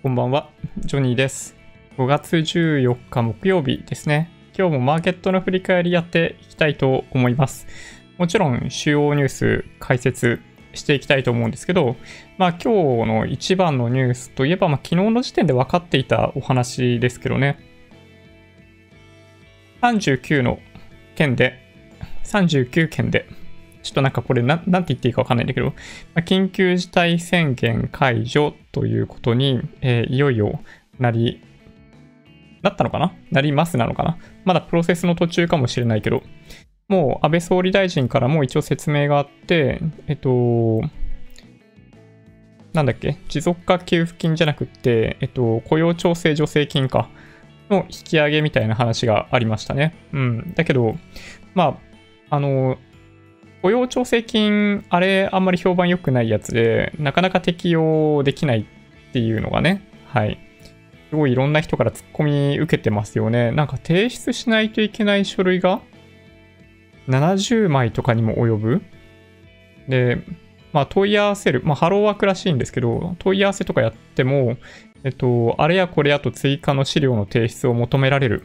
こんばんは、ジョニーです。5月14日木曜日ですね。今日もマーケットの振り返りやっていきたいと思います。もちろん主要ニュース解説していきたいと思うんですけど、まあ今日の一番のニュースといえば、まあ昨日の時点で分かっていたお話ですけどね。39の件で、39件で、ちょっとなんかこれな、なんて言っていいかわかんないんだけど、ま緊急事態宣言解除ということに、えーいよいよなり、なったのかな？なりますなのかな？まだプロセスの途中かもしれないけど、もう安倍総理大臣からも一応説明があって、えっと、なんだっけ？持続化給付金じゃなくって、えっと、雇用調整助成金か。の引き上げみたいな話がありましたね。うん。だけど、まあ、あの、雇用調整金、あれ、あんまり評判良くないやつで、なかなか適用できないっていうのがね、はい。すごいいろんな人から突っ込み受けてますよね。なんか提出しないといけない書類が70枚とかにも及ぶ。で、まあ問い合わせる、まあハローワークらしいんですけど、問い合わせとかやっても、えっと、あれやこれやと追加の資料の提出を求められる。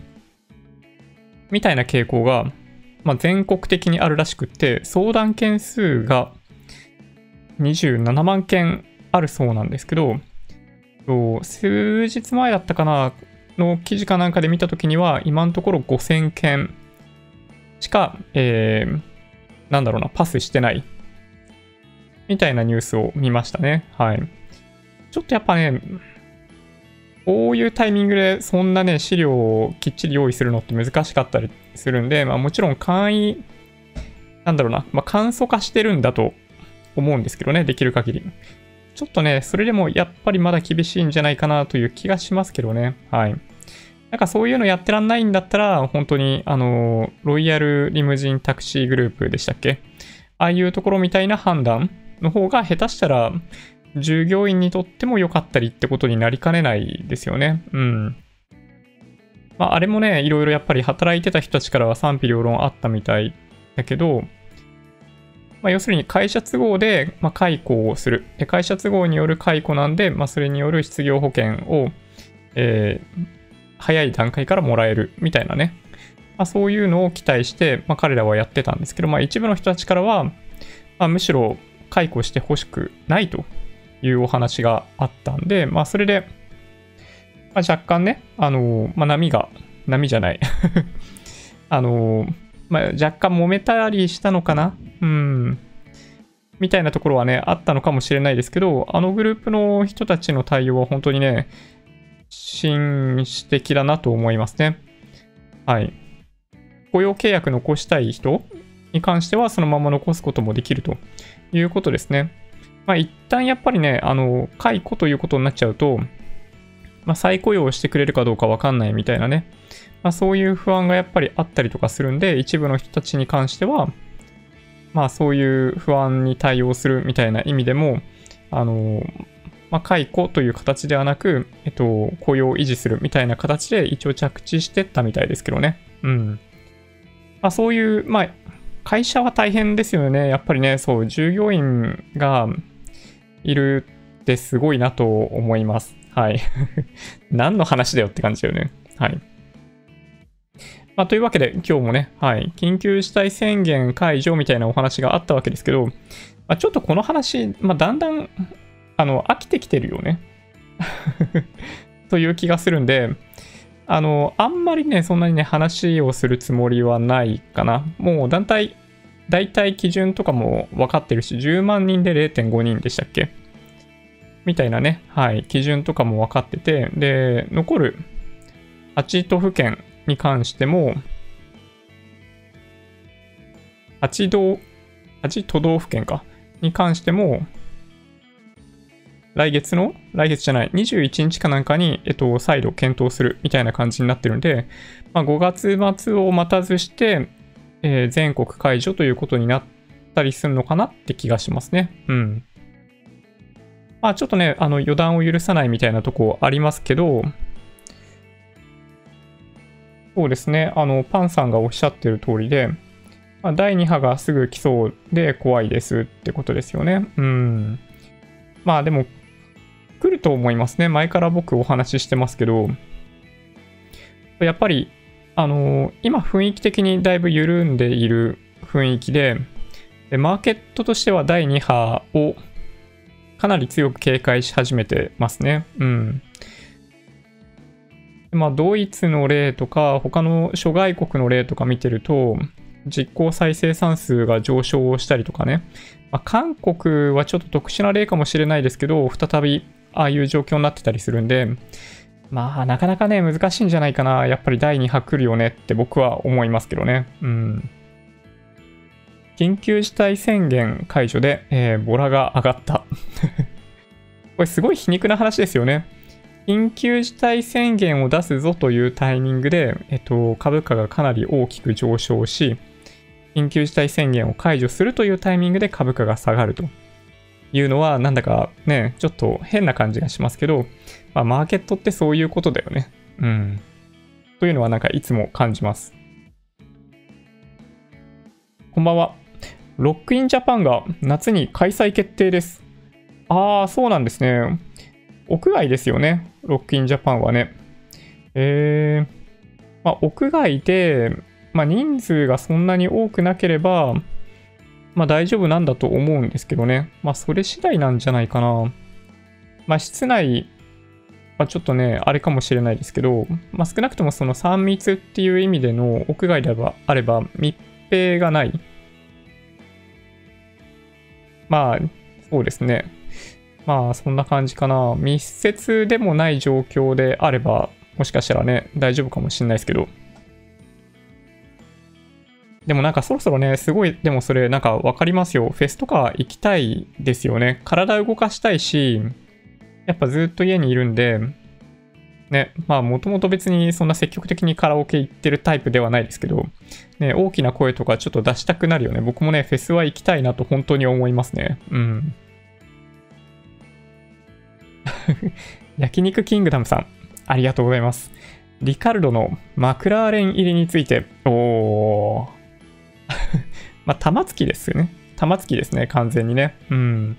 みたいな傾向が、まあ、全国的にあるらしくて、相談件数が27万件あるそうなんですけど、数日前だったかなの記事かなんかで見たときには、今のところ5000件しか、えー、なんだろうな、パスしてない。みたいなニュースを見ましたね。はい。ちょっとやっぱね、こういうタイミングでそんなね、資料をきっちり用意するのって難しかったりするんで、まあもちろん簡易、なんだろうな、まあ簡素化してるんだと思うんですけどね、できる限り。ちょっとね、それでもやっぱりまだ厳しいんじゃないかなという気がしますけどね。はい。なんかそういうのやってらんないんだったら、本当に、あの、ロイヤルリムジンタクシーグループでしたっけ？ああいうところみたいな判断の方が下手したら、従業員にとっても良かったりってことになりかねないですよね。うん。まあ、あれもね、いろいろやっぱり働いてた人たちからは賛否両論あったみたいだけど、まあ、要するに会社都合で、ま、解雇をする。で会社都合による解雇なんで、まあ、それによる失業保険を、えー早い段階からもらえるみたいなね。まあ、そういうのを期待して、ま、彼らはやってたんですけど、まあ、一部の人たちからは、ま、むしろ解雇してほしくないというお話があったんで、まあ、それで、まあ、若干ね、あのまあ、波が、波じゃない。あのまあ、若干揉めたりしたのかな？うん。みたいなところはね、あったのかもしれないですけど、あのグループの人たちの対応は本当にね、紳士的だなと思いますね。はい。雇用契約残したい人に関してはそのまま残すこともできるということですね。まあ一旦やっぱりね、あの、解雇ということになっちゃうと、まあ再雇用してくれるかどうかわかんないみたいなね。まあそういう不安がやっぱりあったりとかするんで、一部の人たちに関しては、まあそういう不安に対応するみたいな意味でも、あの、まあ、解雇という形ではなく、えっと、雇用を維持するみたいな形で一応着地してったみたいですけどね。うん。まあ、そういう、まあ、会社は大変ですよね。やっぱりね、そう、従業員がいるってすごいなと思います。はい。何の話だよって感じだよね。はい。まあ、というわけで、今日もね、はい、緊急事態宣言解除みたいなお話があったわけですけど、まあ、ちょっとこの話、まあ、だんだんあの、飽きてきてるよね。という気がするんで、あの、あんまりね、そんなにね、話をするつもりはないかな。もう団体、大体基準とかも分かってるし、10万人で0.5人でしたっけ？みたいなね、はい、基準とかも分かってて、で、残る8都府県に関しても、8道、8都道府県か、に関しても、来月の、来月じゃない、21日かなんかに、えっと、再度検討するみたいな感じになってるんで、まあ、5月末を待たずして、えー全国解除ということになったりするのかなって気がしますね。うん。まあ、ちょっとね、あの、予断を許さないみたいなとこありますけど、そうですね、あの、パンさんがおっしゃってる通りで、まあ、第2波がすぐ来そうで怖いですってことですよね。うん。まあでも、来ると思いますね。前から僕お話ししてますけど、やっぱり、あのー、今雰囲気的にだいぶ緩んでいる雰囲気で、でマーケットとしては第2波をかなり強く警戒し始めてますね。うん。まあ、ドイツの例とか、他の諸外国の例とか見てると、実効再生産数が上昇したりとかね。まあ、韓国はちょっと特殊な例かもしれないですけど、再びああいう状況になってたりするんで、まあ、なかなかね、難しいんじゃないかな。やっぱり第2波来るよねって僕は思いますけどね。うん。緊急事態宣言解除で、えー、ボラが上がった。これすごい皮肉な話ですよね。緊急事態宣言を出すぞというタイミングで、えっと、株価がかなり大きく上昇し、緊急事態宣言を解除するというタイミングで株価が下がるというのは、なんだかね、ちょっと変な感じがしますけど、まあ、マーケットってそういうことだよね。うん。というのはなんかいつも感じます。こんばんは。ロックインジャパンが夏に開催決定です。ああ、そうなんですね。屋外ですよね。ロックインジャパンはね。えー、まあ、屋外で、まあ、人数がそんなに多くなければ、まあ、大丈夫なんだと思うんですけどね。まあ、それ次第なんじゃないかな。まあ、室内はちょっとね、あれかもしれないですけど、まあ、少なくともその3密っていう意味での屋外であれば密閉がないまあ、そうですね。まあ、そんな感じかな。密接でもない状況であれば、もしかしたらね、大丈夫かもしれないですけど。でもなんかそろそろね、すごい、でもそれなんかわかりますよ。フェスとか行きたいですよね。体動かしたいし、やっぱずっと家にいるんで、ね、まあもともと別にそんな積極的にカラオケ行ってるタイプではないですけど、ね、大きな声とかちょっと出したくなるよね。僕もね、フェスは行きたいなと本当に思いますね。うん。焼肉キングダムさん、ありがとうございます。リカルドのマクラーレン入りについて、おー。まあ、玉突きですよね。玉突きですね、完全にね。うん。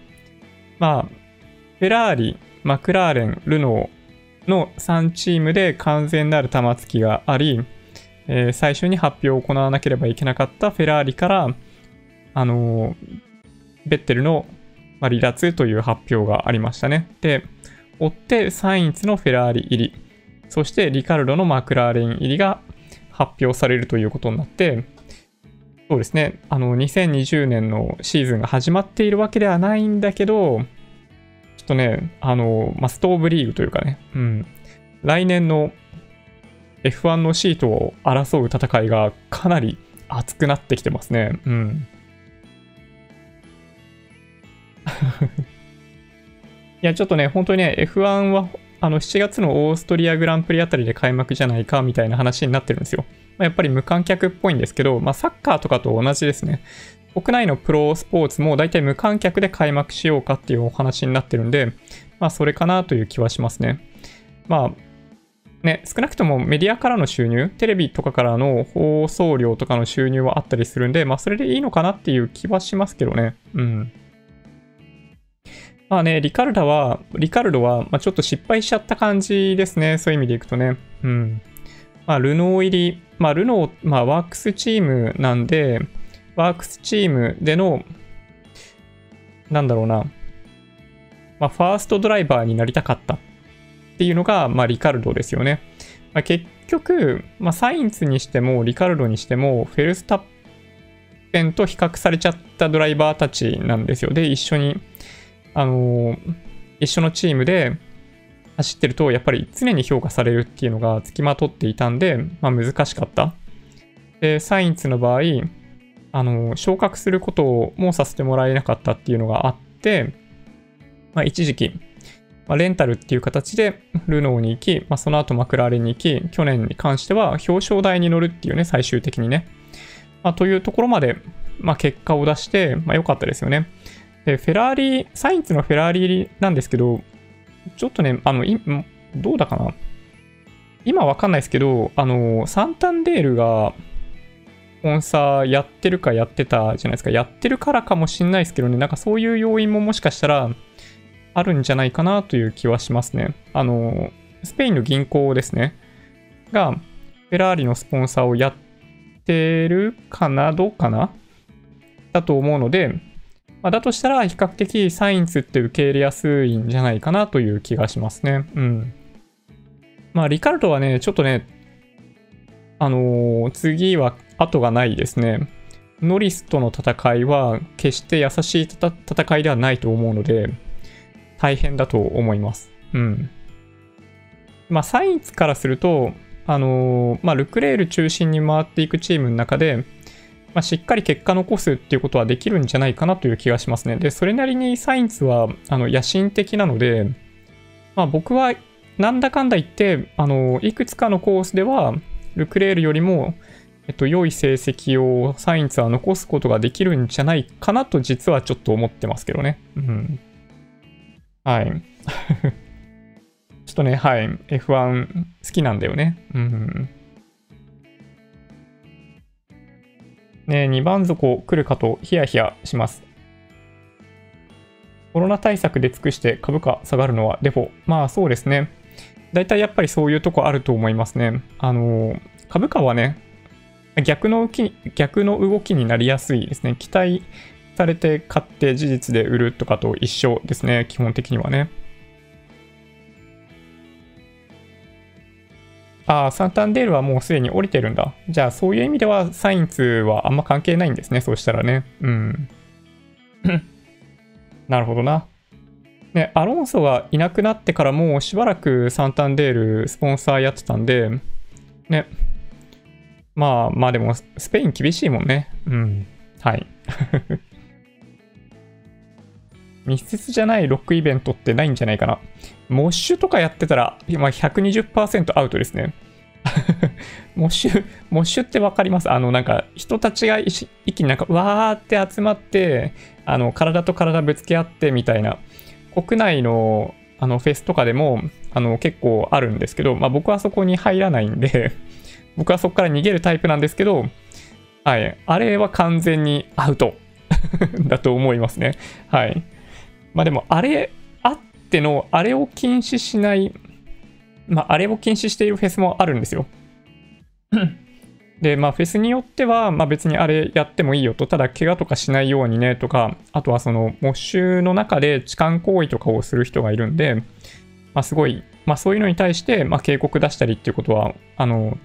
まあ、フェラーリ、マクラーレン、ルノー、の3チームで完全なる玉突きがあり、えー、最初に発表を行わなければいけなかったフェラーリから、あのー、ベッテルの離脱という発表がありましたね。で、追ってサインツのフェラーリ入り、そしてリカルドのマクラーレン入りが発表されるということになって、そうですね、あの、2020年のシーズンが始まっているわけではないんだけど、ちょっとね、あの、まあ、ストーブリーグというかね、うん、来年の F1 のシートを争う戦いがかなり熱くなってきてますね。うん。いや、ちょっとね、本当にね、F1 はあの7月のオーストリアグランプリあたりで開幕じゃないかみたいな話になってるんですよ。まあ、やっぱり無観客っぽいんですけど、まあ、サッカーとかと同じですね。国内のプロスポーツも大体無観客で開幕しようかっていうお話になってるんで、まあそれかなという気はしますね。まあね、少なくともメディアからの収入、テレビとかからの放送料とかの収入はあったりするんで、まあそれでいいのかなっていう気はしますけどね。うん。まあね、リカルダは、リカルドは、まあ、ちょっと失敗しちゃった感じですね。そういう意味でいくとね。うん。まあ、ルノー入り、まあ、ルノー、まあ、ワークスチームなんで、ワークスチームでの、なんだろうな、まあ、ファーストドライバーになりたかったっていうのが、まあ、リカルドですよね。まあ、結局、まあ、サインツにしても、リカルドにしても、フェルスタッペンと比較されちゃったドライバーたちなんですよ。で、一緒に、あの、一緒のチームで走ってると、やっぱり常に評価されるっていうのが付きまとっていたんで、まあ、難しかった。で、サインツの場合、あの、昇格することもさせてもらえなかったっていうのがあって、まあ、一時期、まあ、レンタルっていう形でルノーに行き、まあ、その後マクラーレンに行き、去年に関しては表彰台に乗るっていうね、最終的にね。まあ、というところまで、まあ、結果を出して、まあ、良かったですよね。で、フェラーリ、サインツのフェラーリなんですけど、ちょっとね、あの、どうだかな？今わかんないですけど、あの、サンタンデールが、ポンサーやってるかやってたじゃないですか。やってるからかもしんないですけどね、なんかそういう要因ももしかしたらあるんじゃないかなという気はしますね。あの、スペインの銀行ですね。が、フェラーリのスポンサーをやってるかなどうかな？だと思うので、まあ、だとしたら比較的サインズって受け入れやすいんじゃないかなという気がしますね。うん。まあ、リカルドはね、ちょっとね、あのー、次は後がないですね。ノリスとの戦いは決して優しい戦いではないと思うので、大変だと思います。うん。まあ、サインツからすると、あのー、まあ、ルクレール中心に回っていくチームの中で、まあ、しっかり結果残すっていうことはできるんじゃないかなという気がしますね。で、それなりにサインツは、あの、野心的なので、まあ、僕は、なんだかんだ言って、あの、いくつかのコースでは、ルクレールよりも、えっと、良い成績をサインツは残すことができるんじゃないかなと実はちょっと思ってますけどね。うん。はい。ちょっとね、はい。F1 好きなんだよね。うん。ね、2番底来るかとヒヤヒヤします。コロナ対策で尽くして株価下がるのはデフォ。まあそうですね。大体やっぱりそういうとこあると思いますね。あの、株価はね、逆のき、逆の動きになりやすいですね。期待されて買って事実で売るとかと一緒ですね。基本的にはね。ああ、サンタンデールはもうすでに降りてるんだ。じゃあ、そういう意味では、サインツはあんま関係ないんですね。そうしたらね。うん。なるほどな。ね、アロンソがいなくなってからもうしばらくサンタンデールスポンサーやってたんで、ね。まあまあでも、スペイン厳しいもんね。うん。はい。密接じゃないロックイベントってないんじゃないかな。モッシュとかやってたら、今120%アウトですね。モッシュ、モッシュってわかります？あの、なんか、人たちが一気になんか、わーって集まって、あの、体と体ぶつけ合ってみたいな、国内の、あの、フェスとかでも、あの、結構あるんですけど、まあ僕はそこに入らないんで 僕はそこから逃げるタイプなんですけど、はい、あれは完全にアウト だと思いますね。はい。まあでも、あれあっての、あれを禁止しない、まあ、あれを禁止しているフェスもあるんですよ。で、まあ、フェスによっては、まあ、別にあれやってもいいよと、ただ、怪我とかしないようにねとか、あとはその、モッシュの中で痴漢行為とかをする人がいるんで、まあ、すごい、まあ、そういうのに対して、まあ、警告出したりっていうことは、あの、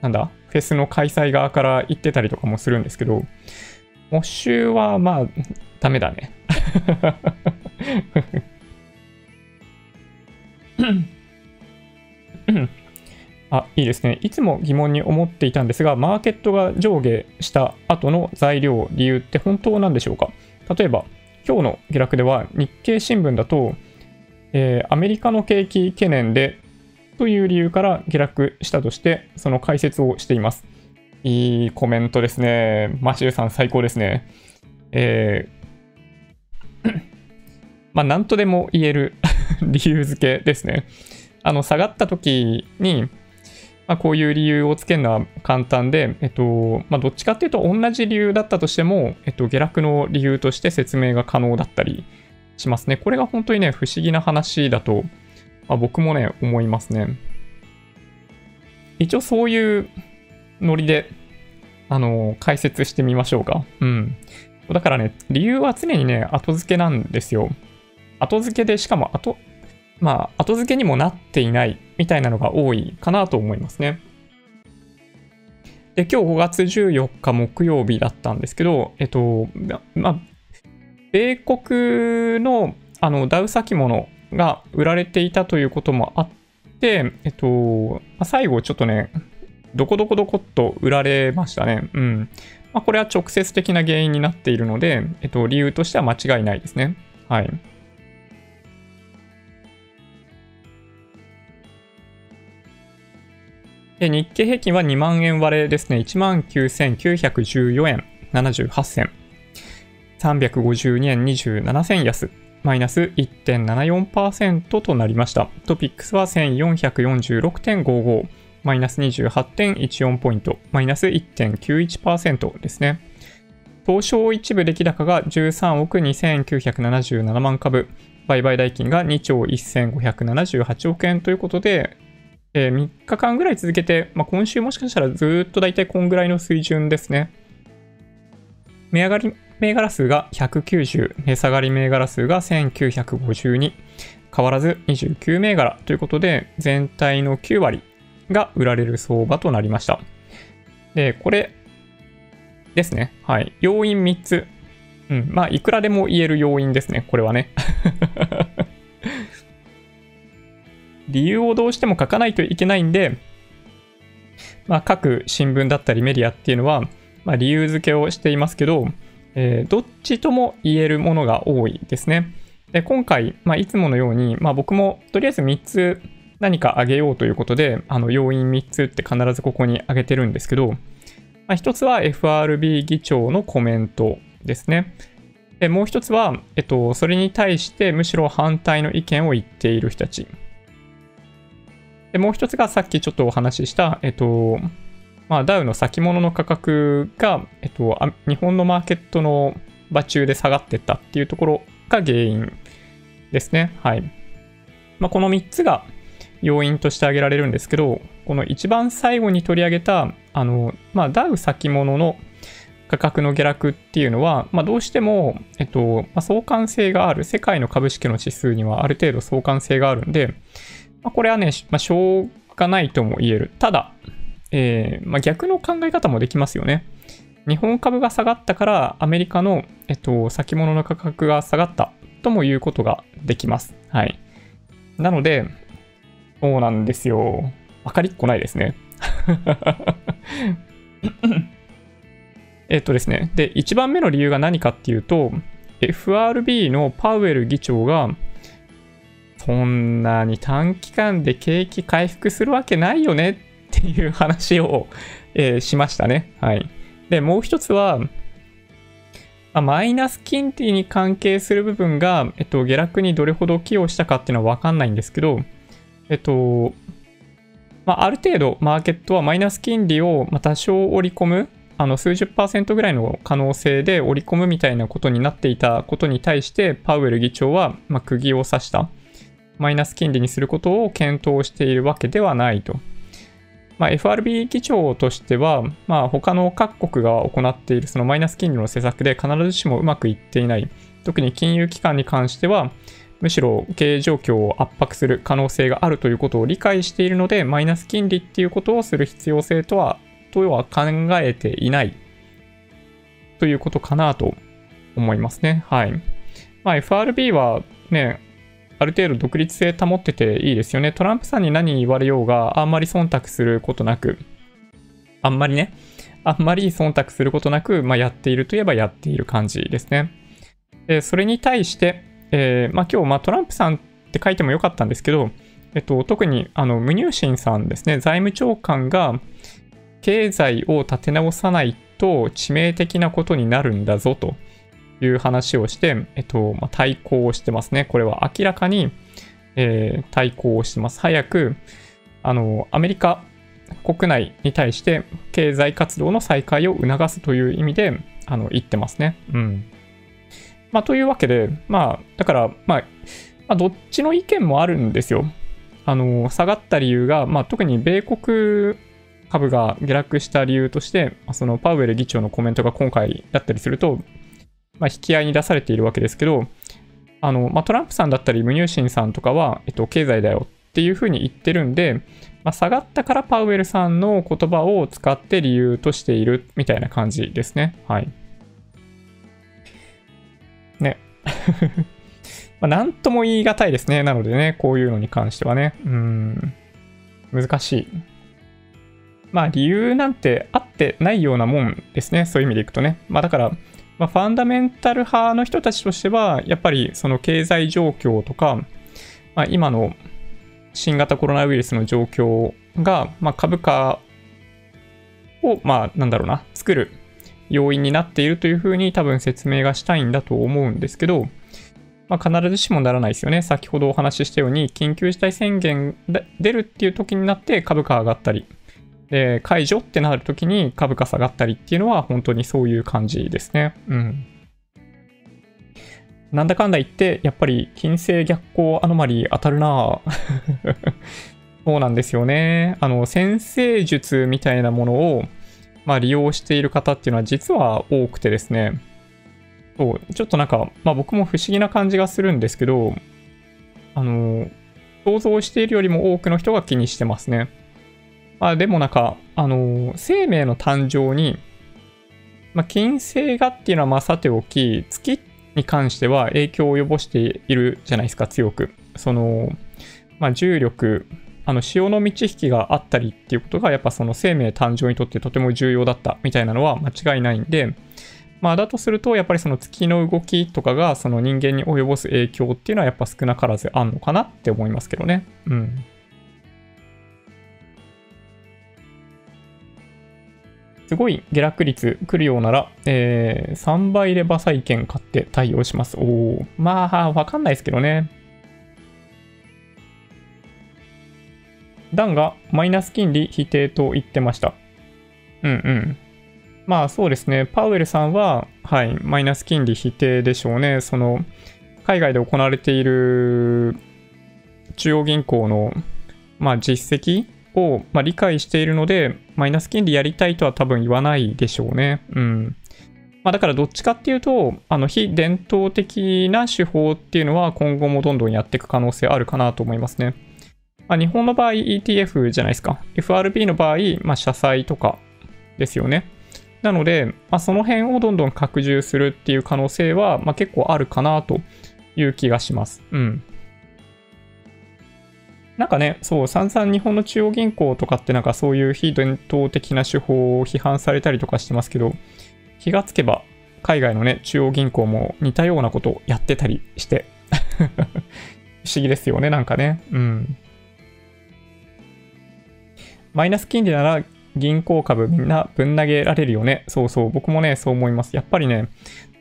なんだ、フェスの開催側から言ってたりとかもするんですけど、モッシュは、まあ、ダメだね。あ、いいですね。いつも疑問に思っていたんですが、マーケットが上下した後の材料、理由って本当なんでしょうか？例えば、今日の下落では日経新聞だと、えー、アメリカの景気懸念でという理由から下落したとして、その解説をしています。いいコメントですね。マシューさん最高ですね。えーまあ、なんとでも言える 理由付けですね。あの、下がった時に、まあ、こういう理由をつけるのは簡単で、えっと、まあ、どっちかっていうと同じ理由だったとしても、えっと、下落の理由として説明が可能だったりしますね。これが本当にね、不思議な話だと、まあ、僕もね、思いますね。一応そういうノリで、あの、解説してみましょうか。うん。だからね、理由は常にね、後付けなんですよ。後付けで、しかも後、まあ、後付けにもなっていないみたいなのが多いかなと思いますね。で、今日5月14日木曜日だったんですけど、えっと、まあ、米国のあのダウ先物が売られていたということもあって、えっと、最後ちょっとね、どこどこどこっと売られましたね。うん。まあ、これは直接的な原因になっているので、えっと、理由としては間違いないですね。はい。日経平均は2万円割れですね。19,914円78銭。352円27銭安。マイナス1.74%となりました。トピックスは1446.55。マイナス28.14ポイント、マイナス1.91%ですね。東証一部出来高が13億2977万株、売買代金が2兆1578億円ということで、えー、3日間ぐらい続けて、まあ、今週もしかしたらずっと大体こんぐらいの水準ですね。値上がり銘柄数が190、値下がり銘柄数が1952、変わらず29銘柄ということで、全体の9割が売られる相場となりました。で、これですね。はい。要因3つ。うん。まあ、いくらでも言える要因ですね。これはね。理由をどうしても書かないといけないんで、まあ、各新聞だったりメディアっていうのは、まあ、理由付けをしていますけど、えー、どっちとも言えるものが多いですね。で今回、まあ、いつものように、まあ、僕もとりあえず3つ何かあげようということで、あの要因3つって必ずここにあげてるんですけど、まあ、1つは FRB 議長のコメントですね。でもう1つは、えっと、それに対してむしろ反対の意見を言っている人たち。でもう1つがさっきちょっとお話しした、えっと、まあ、ダウの先物の価格が、えっと、日本のマーケットの場中で下がってったっていうところが原因ですね。はい。まあ、この3つが要因として挙げられるんですけど、この一番最後に取り上げた、あの、まあ、ダウ先物の価格の下落っていうのは、まあ、どうしても、えっと、まあ、相関性がある、世界の株式の指数にはある程度相関性があるんで、まあ、これはね、ま、しょうがないとも言える。ただ、えー、まあ、逆の考え方もできますよね。日本株が下がったから、アメリカの、えっと、先物の価格が下がったとも言うことができます。はい。なので、そうなんですよ。わかりっこないですね。えっとですね。で、1番目の理由が何かっていうと、FRB のパウエル議長が、そんなに短期間で景気回復するわけないよねっていう話を、えー、しましたね。はい。で、もう一つは、まあ、マイナス金利に関係する部分が、えっと、下落にどれほど寄与したかっていうのはわかんないんですけど、えっと、まあ、ある程度マーケットはマイナス金利を多少織り込む、あの数十パーセントぐらいの可能性で織り込むみたいなことになっていたことに対して、パウエル議長はま釘を刺した。マイナス金利にすることを検討しているわけではないと。まあ、FRB 議長としては、まあ、他の各国が行っているそのマイナス金利の施策で必ずしもうまくいっていない。特に金融機関に関しては、むしろ経営状況を圧迫する可能性があるということを理解しているので、マイナス金利っていうことをする必要性とは、とは考えていないということかなと思いますね。はい。まあ、FRB はね、ある程度独立性保ってていいですよね。トランプさんに何言われようがあんまり忖度することなく、あんまりね、あんまり忖度することなく、まあ、やっているといえばやっている感じですね。でそれに対して、えー、まあ、今日、まあ、トランプさんって書いてもよかったんですけど、えっと、特にあのムニューシンさんですね、財務長官が経済を立て直さないと致命的なことになるんだぞという話をして、えっと、まあ、対抗をしてますね。これは明らかに、えー、対抗をしてます。早く、あの、アメリカ国内に対して経済活動の再開を促すという意味で、あの、言ってますね。うん。まあ、というわけで、まあ、だから、まあ、まあ、どっちの意見もあるんですよ。あの、下がった理由が、まあ、特に米国株が下落した理由として、そのパウエル議長のコメントが今回だったりすると、まあ、引き合いに出されているわけですけど、あの、まあ、トランプさんだったり、ムニューシンさんとかは、えっと、経済だよっていうふうに言ってるんで、まあ、下がったからパウエルさんの言葉を使って理由としているみたいな感じですね。はい。ね。まあ、なんとも言い難いですね。なのでね、こういうのに関してはね。うん。難しい。まあ理由なんてあってないようなもんですね。そういう意味でいくとね。まあだから、まあ、ファンダメンタル派の人たちとしては、やっぱりその経済状況とか、まあ、今の新型コロナウイルスの状況が、まあ、株価を、まあ、なんだろうな、作る要因になっているというふうに多分説明がしたいんだと思うんですけど、まあ、必ずしもならないですよね。先ほどお話ししたように、緊急事態宣言出るっていう時になって株価上がったり、で、解除ってなる時に株価下がったりっていうのは本当にそういう感じですね。うん。なんだかんだ言って、やっぱり金星逆行アノマリー当たるな そうなんですよね。あの、先生術みたいなものを、まあ、利用している方っていうのは実は多くてですね。そう、ちょっとなんか、まあ僕も不思議な感じがするんですけど、あの、想像しているよりも多くの人が気にしてますね。まあでもなんか、あの、生命の誕生に、まあ、金星がっていうのはまあさておき、月に関しては影響を及ぼしているじゃないですか、強く。その、まあ、重力、あの潮の満ち引きがあったりっていうことがやっぱその生命誕生にとってとても重要だったみたいなのは間違いないんで、まあだとするとやっぱりその月の動きとかがその人間に及ぼす影響っていうのはやっぱ少なからずあんのかなって思いますけどね。うん。すごい下落率来るようなら、えー、3倍レバ債券買って対応します。おお。まあ、わかんないですけどね。ダンがマイナス金利否定と言ってました。うんうん。まあそうですね。パウエルさんは、はい、マイナス金利否定でしょうね。その、海外で行われている中央銀行の、まあ、実績を、ま、理解しているので、マイナス金利やりたいとは多分言わないでしょうね。うん。まあ、だからどっちかっていうと、あの非伝統的な手法っていうのは今後もどんどんやっていく可能性あるかなと思いますね。まあ、日本の場合 ETF じゃないですか。FRB の場合、まあ、社債とかですよね。なので、まあ、その辺をどんどん拡充するっていう可能性は、まあ、結構あるかなという気がします。うん。なんかね、そう、散々日本の中央銀行とかってなんかそういう非伝統的な手法を批判されたりとかしてますけど、気がつけば海外のね、中央銀行も似たようなことをやってたりして 不思議ですよね、なんかね。うん。マイナス金利なら銀行株みんなぶん投げられるよね。そうそう、僕もね、そう思います。やっぱりね、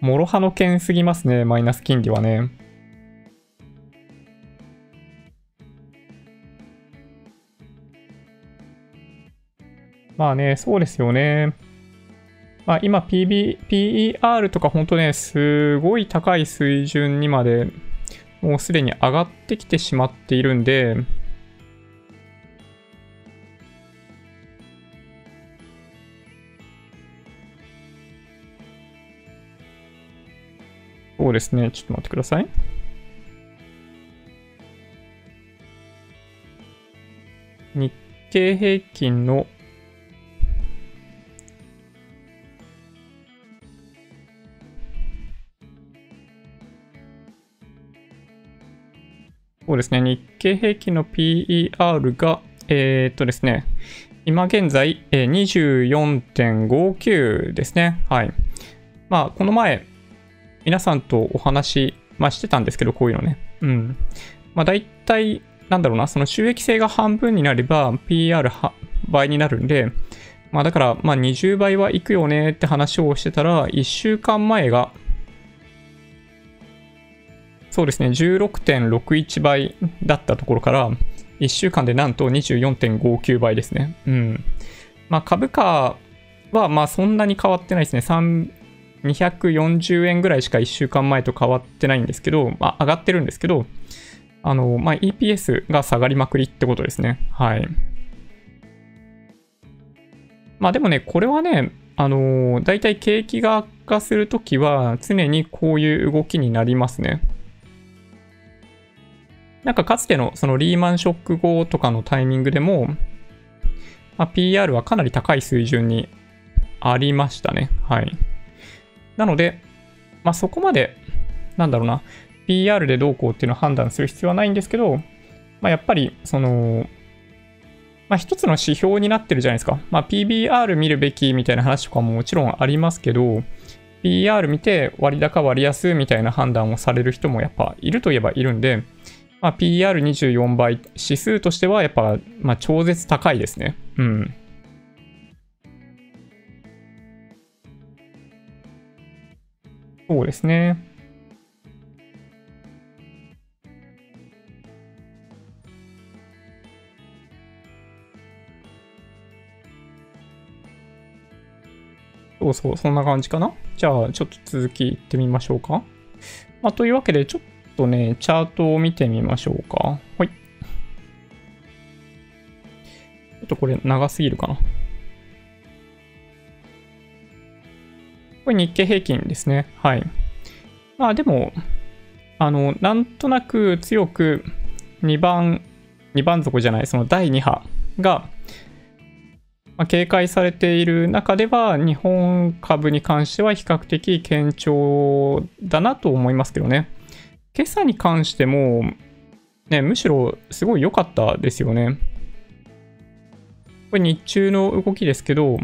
諸刃の剣すぎますね、マイナス金利はね。まあね、そうですよね。まあ今 PB、PER とか本当ね、すごい高い水準にまでもうすでに上がってきてしまっているんで、そうですね。ちょっと待ってください。日経平均のそうですね、日経平均の PER が、えー、っとですね、今現在、えー、24.59ですね。はい。まあ、この前、皆さんとお話、まあ、してたんですけど、こういうのね。うん。まあ、大体、なんだろうな、その収益性が半分になれば、PER 倍になるんで、まあ、だから、まあ、20倍はいくよねって話をしてたら、1週間前がそうですね、16.61倍だったところから、1週間でなんと24.59倍ですね。うん。まあ、株価は、まあ、そんなに変わってないですね。240円ぐらいしか1週間前と変わってないんですけど、まあ、上がってるんですけど、あの、まあ、EPS が下がりまくりってことですね。はい。まあでもね、これはね、あの大体景気が悪化するときは常にこういう動きになりますね。なんかかつてのそのリーマンショック後とかのタイミングでも、まあ、PR はかなり高い水準にありましたね。はい。なので、まあ、そこまで、なんだろうな、PR でどうこうっていうのを判断する必要はないんですけど、まあ、やっぱり、その、まあ、一つの指標になってるじゃないですか。まあ、PBR 見るべきみたいな話とかももちろんありますけど、PR 見て割高割安みたいな判断をされる人もやっぱいるといえばいるんで、まあ、PR24 倍、指数としてはやっぱ、まあ、超絶高いですね。うん。そうですね。そうそう、そんな感じかな。じゃあ、ちょっと続きいってみましょうか。まあ、というわけで、ちょっととね、チャートを見てみましょうか。はい。ちょっとこれ長すぎるかな。これ日経平均ですね。はい。まあでも、あの、なんとなく強く2番、2番底じゃない、その第2波が、まあ、警戒されている中では、日本株に関しては比較的堅調だなと思いますけどね。今朝に関しても、ね、むしろすごい良かったですよね。これ日中の動きですけど、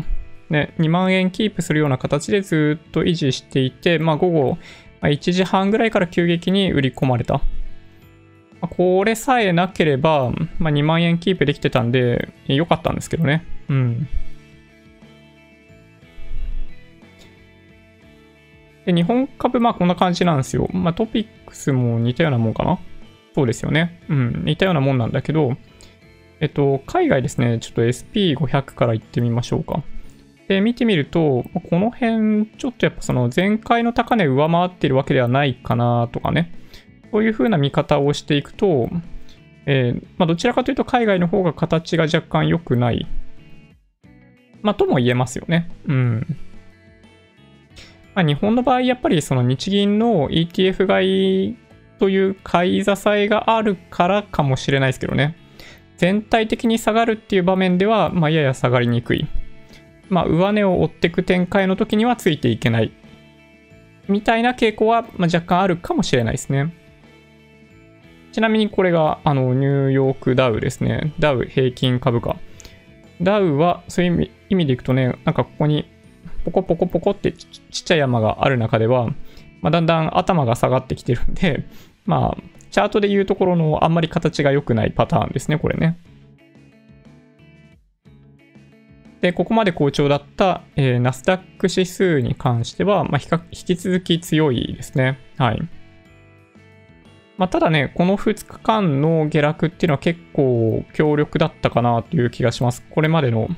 ね、2万円キープするような形でずっと維持していて、まあ、午後1時半ぐらいから急激に売り込まれた。これさえなければ、まあ、2万円キープできてたんで、良かったんですけどね。うん。で、日本株、まあこんな感じなんですよ。まあトピックスも似たようなもんかな。そうですよね。うん。似たようなもんなんだけど、えっと、海外ですね、ちょっと SP500 から行ってみましょうか。で、見てみると、この辺、ちょっとやっぱその前回の高値上回ってるわけではないかなとかね。そういう風な見方をしていくと、えー、まあ、どちらかというと海外の方が形が若干良くない。まあ、とも言えますよね。うん。まあ、日本の場合、やっぱりその日銀の ETF 買いという買い支えがあるからかもしれないですけどね。全体的に下がるっていう場面では、まあ、やや下がりにくい。まあ、上値を追っていく展開の時にはついていけない。みたいな傾向は、ま若干あるかもしれないですね。ちなみにこれがあのニューヨークダウですね。ダウ平均株価。ダウはそういう意味でいくとね、なんかここにポコポコポコってちっちゃい山がある中では、まあ、だんだん頭が下がってきてるんで、まあ、チャートでいうところのあんまり形が良くないパターンですね、これね。で、ここまで好調だった、えー、ナスダック指数に関しては、まあ、引き続き強いですね。はい。まあ、ただね、この2日間の下落っていうのは結構強力だったかなという気がします。これまでの、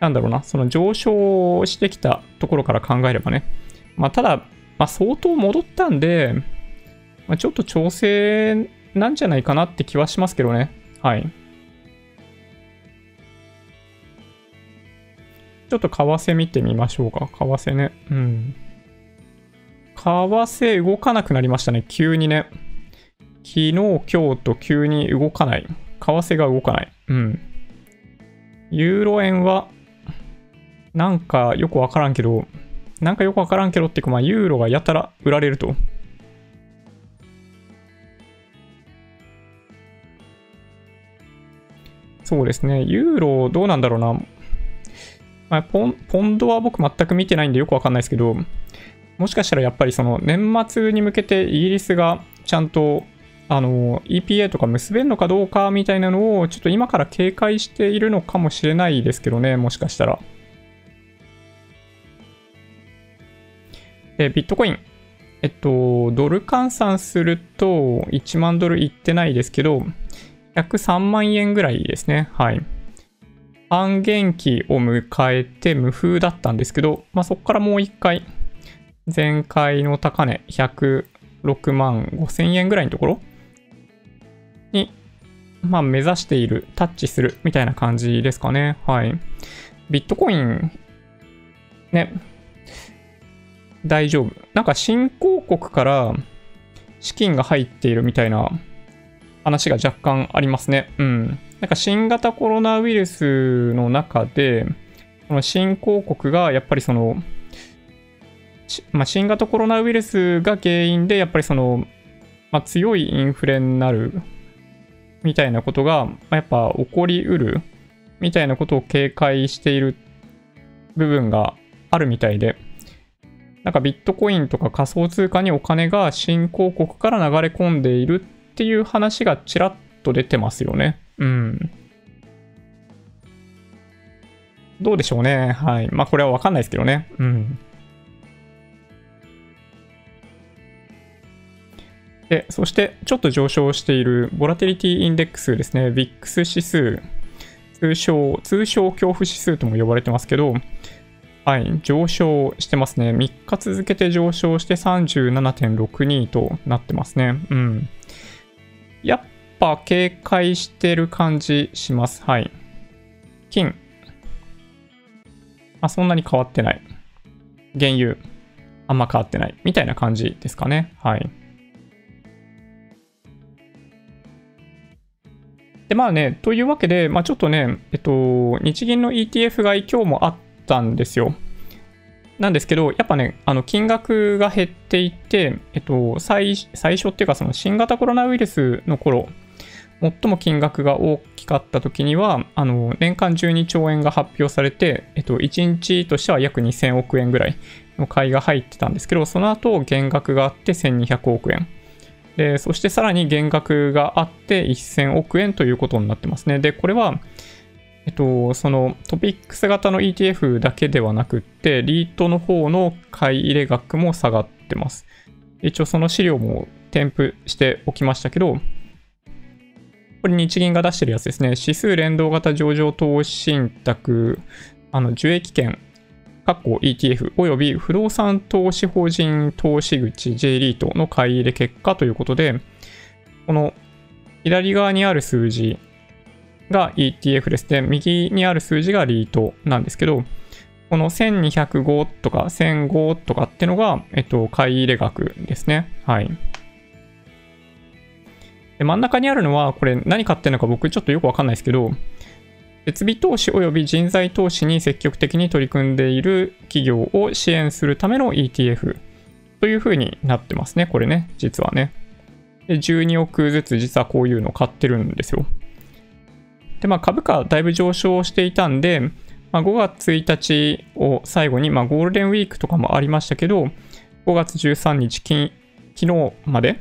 なんだろうな、その上昇してきたところから考えればね。まあ、ただ、まあ、相当戻ったんで、まあ、ちょっと調整なんじゃないかなって気はしますけどね。はい。ちょっと為替見てみましょうか。為替ね。うん。為替動かなくなりましたね。急にね。昨日、今日と急に動かない。為替が動かない。うん。ユーロ円は、なんかよくわからんけど、なんかよくわからんけどっていうか、まあ、ユーロがやたら売られると。そうですね。ユーロどうなんだろうな。まあ、ポンポンドは僕全く見てないんでよくわかんないですけど、もしかしたらやっぱりその年末に向けてイギリスがちゃんとあの EPA とか結べるのかどうかみたいなのをちょっと今から警戒しているのかもしれないですけどね、もしかしたら。で、ビットコイン。えっと、ドル換算すると1万ドルいってないですけど、103万円ぐらいですね。はい。半減期を迎えて無風だったんですけど、まあ、そこからもう一回前回の高値106万5千円ぐらいのところに、まあ、目指している、タッチするみたいな感じですかね。はい。ビットコイン、ね、大丈夫。なんか新興国から資金が入っているみたいな話が若干ありますね。うん。なんか新型コロナウイルスの中で、この新興国がやっぱりそのまあ、新型コロナウイルスが原因で、やっぱりその、まあ、強いインフレになるみたいなことが、まあ、やっぱ起こりうるみたいなことを警戒している部分があるみたいで、なんかビットコインとか仮想通貨にお金が新興国から流れ込んでいるっていう話がちらっと出てますよね。うん。どうでしょうね。はい。まあこれはわかんないですけどね。うん。で、そしてちょっと上昇しているボラテリティインデックスですね、VIX 指数、通称、通称恐怖指数とも呼ばれてますけど、はい、上昇してますね。3日続けて上昇して37.62となってますね。うん。やっぱ警戒してる感じします。はい。金。あ、そんなに変わってない。原油。あんま変わってない。みたいな感じですかね。はい。で、まあね、というわけで、まあちょっとね、えっと、日銀の ETF 買い今日もあってたんですよ。なんですけど、やっぱね、あの金額が減っていて、えっと、最最初っていうか、その新型コロナウイルスの頃、最も金額が大きかった時には、あの年間12兆円が発表されて、えっと、1日としては約2000億円ぐらいの買いが入ってたんですけど、その後減額があって1200億円。で、そしてさらに減額があって1000億円ということになってますね。で、これは、えっと、そのトピックス型の ETF だけではなくって、リートの方の買い入れ額も下がってます。一応その資料も添付しておきましたけど、これ日銀が出してるやつですね。指数連動型上場投資信託、あの、受益権括弧 ETF および不動産投資法人投資口 J リートの買い入れ結果ということで、この左側にある数字が ETF ですね。右にある数字がリートなんですけど、この1205とか1005とかってのが、えっと、買い入れ額ですね。はい。で真ん中にあるのは、これ何買ってるのか僕ちょっとよくわかんないですけど、設備投資及び人材投資に積極的に取り組んでいる企業を支援するための ETF という風になってますね。これね、実はね。で12億ずつ実はこういうの買ってるんですよ。で、まあ株価だいぶ上昇していたんで、まあ、5月1日を最後に、まあ、ゴールデンウィークとかもありましたけど、5月13日金、昨日まで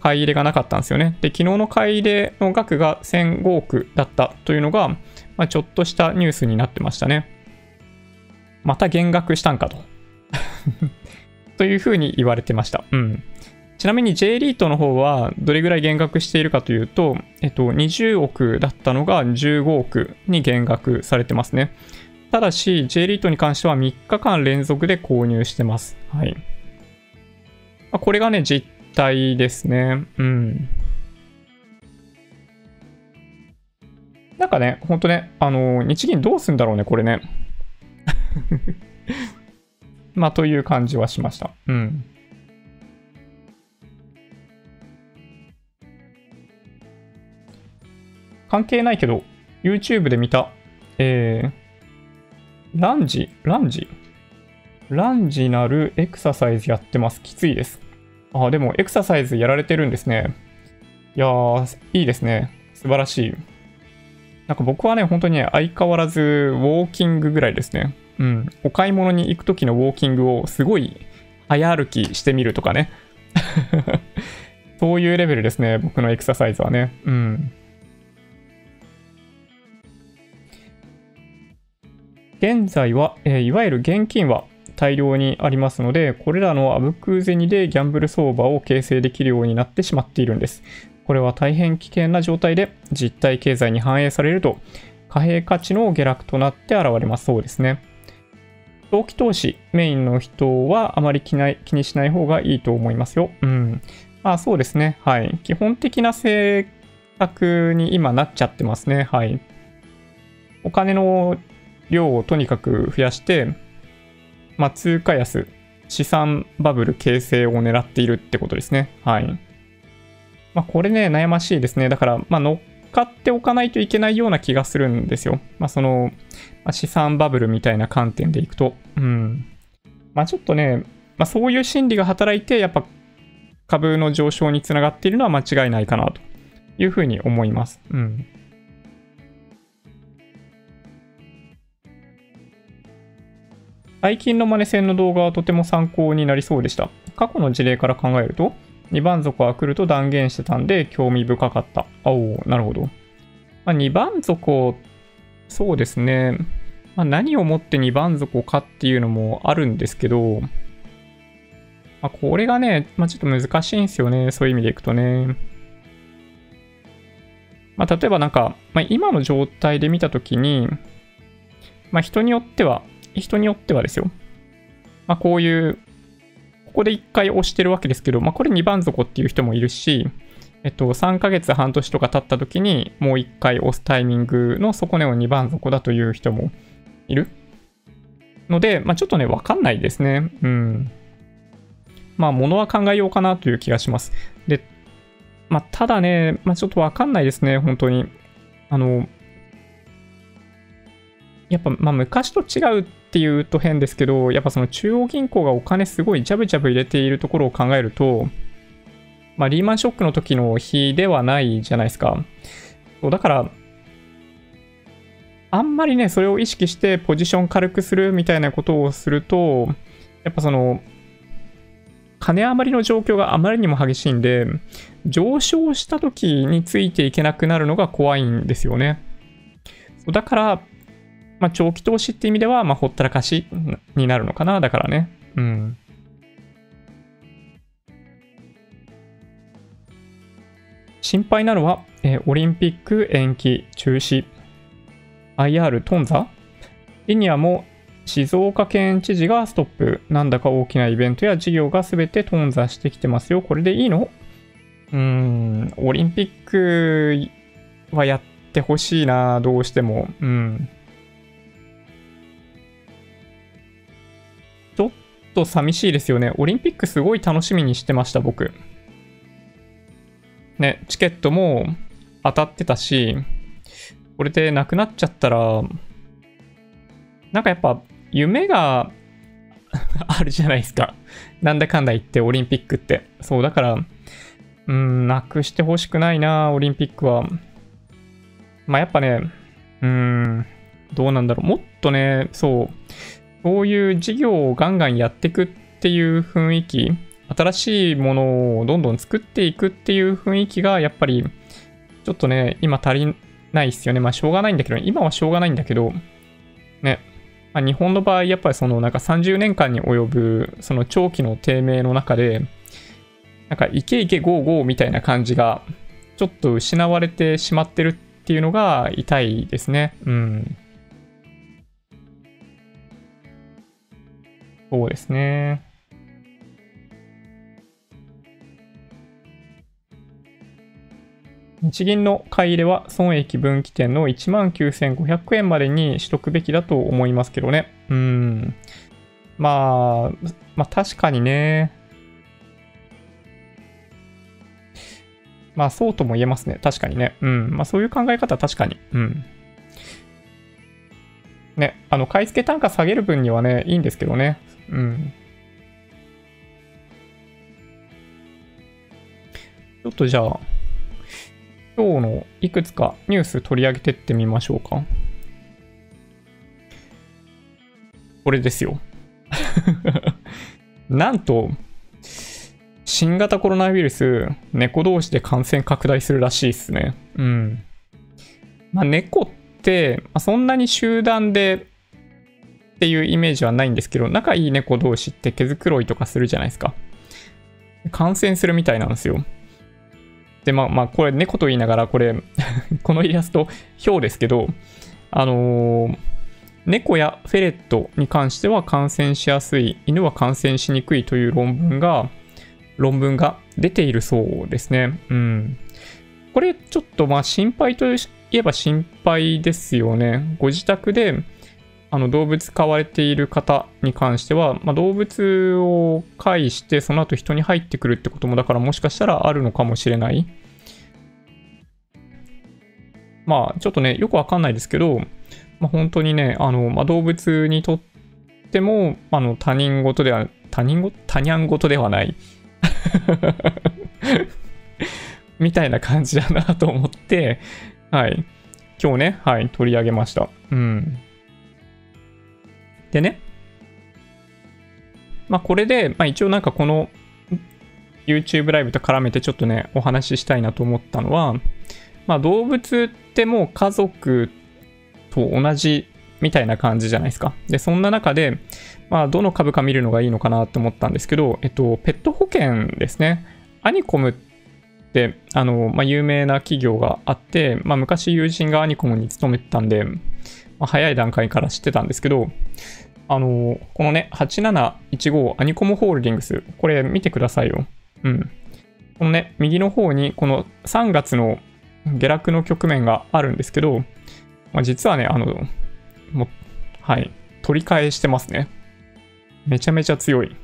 買い入れがなかったんですよね。で、昨日の買い入れの額が1005億だったというのが、まあ、ちょっとしたニュースになってましたね。また減額したんかと というふうに言われてました。うん。ちなみに J リートの方はどれぐらい減額しているかというと、えっと、20億だったのが15億に減額されてますね。ただし、J リートに関しては3日間連続で購入してます。はい。ま、これがね、実態ですね。うん。なんかね、ほんとね、あのー、日銀どうすんだろうね、これね。まあ、という感じはしました。うん。関係ないけど、YouTube で見た、えー、ランジ、ランジ？ランジなるエクササイズやってます。きついです。あ、でもエクササイズやられてるんですね。いやー、いいですね。素晴らしい。なんか僕はね、本当に、相変わらずウォーキングぐらいですね。うん。お買い物に行く時のウォーキングをすごい早歩きしてみるとかね。そういうレベルですね、僕のエクササイズはね。うん。現在は、えー、いわゆる現金は大量にありますので、これらのあぶく銭でギャンブル相場を形成できるようになってしまっているんです。これは大変危険な状態で実体経済に反映されると貨幣価値の下落となって現れますそうですね。長期投資メインの人はあまり気にしない方がいいと思いますよ。うん。まあそうですね。はい。基本的な政策に今なっちゃってますね。はい。お金の量をとにかく増やして、まあ通貨安、資産バブル形成を狙っているってことですね。はい。まあ、これね、悩ましいですね。だから、まあ、乗っかっておかないといけないような気がするんですよ。まあ、その、まあ、資産バブルみたいな観点でいくと。うん。まあ、ちょっとね、まあ、そういう心理が働いて、やっぱ株の上昇につながっているのは間違いないかなというふうに思います。うん。最近のマネ戦の動画はとても参考になりそうでした。過去の事例から考えると、2番底は来ると断言してたんで興味深かった。おおなるほど。まあ、2番底、そうですね。まあ、何をもって2番底かっていうのもあるんですけど、まあ、これがね、まあ、ちょっと難しいんですよね。そういう意味でいくとね。まあ、例えばなんか、ま、今の状態で見たときに、ま、人によっては、人によってはですよ。まあ、こういう、ここで1回押してるわけですけど、まあ、これ2番底っていう人もいるし、えっと、3ヶ月半年とか経った時にもう1回押すタイミングの底根を2番底だという人もいるので、まあ、ちょっとね、わかんないですね。うん。まあ、ものは考えようかなという気がします。で、まあ、ただね、まあ、ちょっとわかんないですね、本当に。あの、やっぱ、まあ、昔と違うっていうと変ですけど、やっぱその中央銀行がお金すごいジャブジャブ入れているところを考えると、まあ、リーマンショックの時の日ではないじゃないですか。そうだから、あんまりね、それを意識してポジション軽くするみたいなことをすると、やっぱその、金余りの状況があまりにも激しいんで、上昇した時についていけなくなるのが怖いんですよね。だから、まあ、長期投資って意味では、まあ、ほったらかしになるのかな。だからね。うん。心配なのは、えー、オリンピック延期、中止。IR 頓挫リニアも静岡県知事がストップ。なんだか大きなイベントや事業が全て頓挫してきてますよ。これでいいの？うん、オリンピックはやってほしいな、どうしても。うん。と寂しいですよね。オリンピックすごい楽しみにしてました、僕。ね、チケットも当たってたし、これでなくなっちゃったら、なんかやっぱ夢が あるじゃないですか。なんだかんだ言ってオリンピックって。そう、だから、うん、なくしてほしくないな、オリンピックは。まあやっぱね、うん、どうなんだろう。もっとね、そう、そういう事業をガンガンやっていくっていう雰囲気、新しいものをどんどん作っていくっていう雰囲気が、やっぱり、ちょっとね、今足りないっすよね。まあしょうがないんだけど、今はしょうがないんだけど、ね、まあ、日本の場合、やっぱりそのなんか30年間に及ぶその長期の低迷の中で、なんかイケイケゴーゴーみたいな感じがちょっと失われてしまってるっていうのが痛いですね。うん。そうですね。日銀の買い入れは損益分岐点の19,500円までにしとくべきだと思いますけどね。うん。まあ、まあ確かにね。まあそうとも言えますね。確かにね。うん。まあそういう考え方は確かに。うん。ね、あの、買い付け単価下げる分にはね、いいんですけどね。うん。ちょっとじゃあ、今日のいくつかニュース取り上げてってみましょうか。これですよ。なんと、新型コロナウイルス、猫同士で感染拡大するらしいっすね。うん。まあ、猫って、まあ、そんなに集団でっていうイメージはないんですけど、仲いい猫同士って毛づくろいとかするじゃないですか。感染するみたいなんですよ。で、まあ、まあ、これ猫と言いながら、これ このイラスト、表ですけど、あのー、猫やフェレットに関しては感染しやすい、犬は感染しにくいという論文が、論文が出ているそうですね。うん。これちょっとまあ心配といえば心配ですよね。ご自宅であの動物飼われている方に関しては、まあ、動物を介してその後人に入ってくるってこともだからもしかしたらあるのかもしれない。まあちょっとね、よくわかんないですけど、まあ、本当にね、あの、まあ、動物にとっても、あの、他人事では、他人事他人事ではない みたいな感じだなと思って、はい。今日ね、はい、取り上げました。うん。でね、まあこれで、まあ一応なんかこの YouTube ライブと絡めてちょっとね、お話ししたいなと思ったのは、まあ動物ってもう家族と同じみたいな感じじゃないですか。で、そんな中で、まあどの株価見るのがいいのかなと思ったんですけど、えっと、ペット保険ですね。アニコムって、あの、まあ有名な企業があって、まあ昔友人がアニコムに勤めてたんで、まあ、早い段階から知ってたんですけど、あの、このね、8715アニコムホールディングス、これ見てくださいよ。うん。このね、右の方に、この3月の下落の局面があるんですけど、まあ、実はね、あの、もはい、取り返してますね。めちゃめちゃ強い。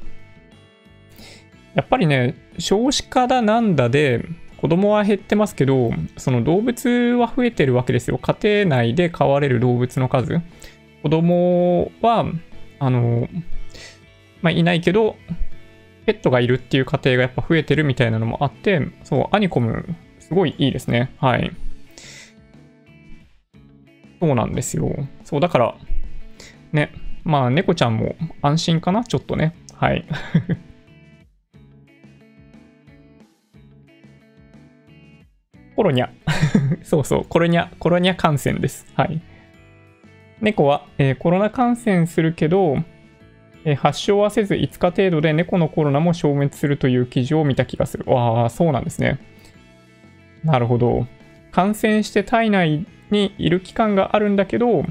やっぱりね、少子化だなんだで、子供は減ってますけど、その動物は増えてるわけですよ。家庭内で飼われる動物の数。子供は、あの、まあ、いないけど、ペットがいるっていう家庭がやっぱ増えてるみたいなのもあって、そう、アニコム、すごいいいですね。はい。そうなんですよ。そう、だから、ね、まあ、猫ちゃんも安心かな？ちょっとね。はい。コロニャ。そうそう、コロニャ、コロニャ感染です。はい。猫は、えー、コロナ感染するけど、えー、発症はせず5日程度で猫のコロナも消滅するという記事を見た気がする。わあ、そうなんですね。なるほど。感染して体内にいる期間があるんだけど、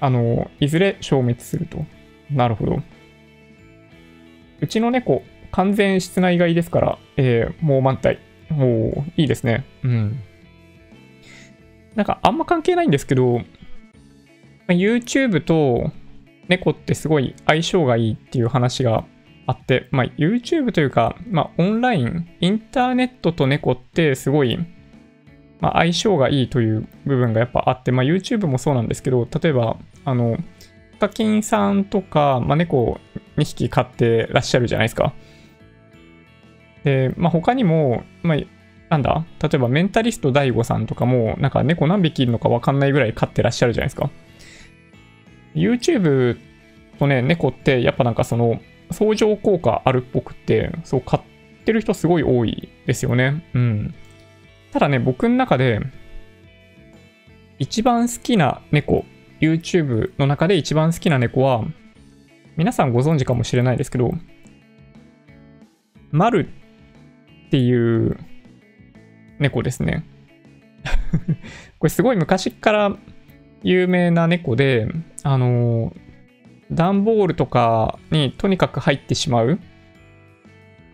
あの、いずれ消滅すると。なるほど。うちの猫、完全室内外ですから、えー、もう満体。もう、いいですね。うん。なんか、あんま関係ないんですけど、YouTube と猫ってすごい相性がいいっていう話があって、まあ、YouTube というか、まあ、オンライン、インターネットと猫ってすごい、まあ、相性がいいという部分がやっぱあって、まあ、YouTube もそうなんですけど、例えば、あの、ヒカキンさんとか、まあ、猫2匹飼ってらっしゃるじゃないですか。で、まあ、他にも、まあ、なんだ？例えばメンタリスト DAIGO さんとかも、なんか猫何匹いるのかわかんないぐらい飼ってらっしゃるじゃないですか。YouTube とね、猫ってやっぱなんかその相乗効果あるっぽくって、そう買ってる人すごい多いですよね。うん。ただね、僕の中で一番好きな猫、YouTube の中で一番好きな猫は、皆さんご存知かもしれないですけど、マルっていう猫ですね。これすごい昔から有名な猫で、あの、段ボールとかにとにかく入ってしまう、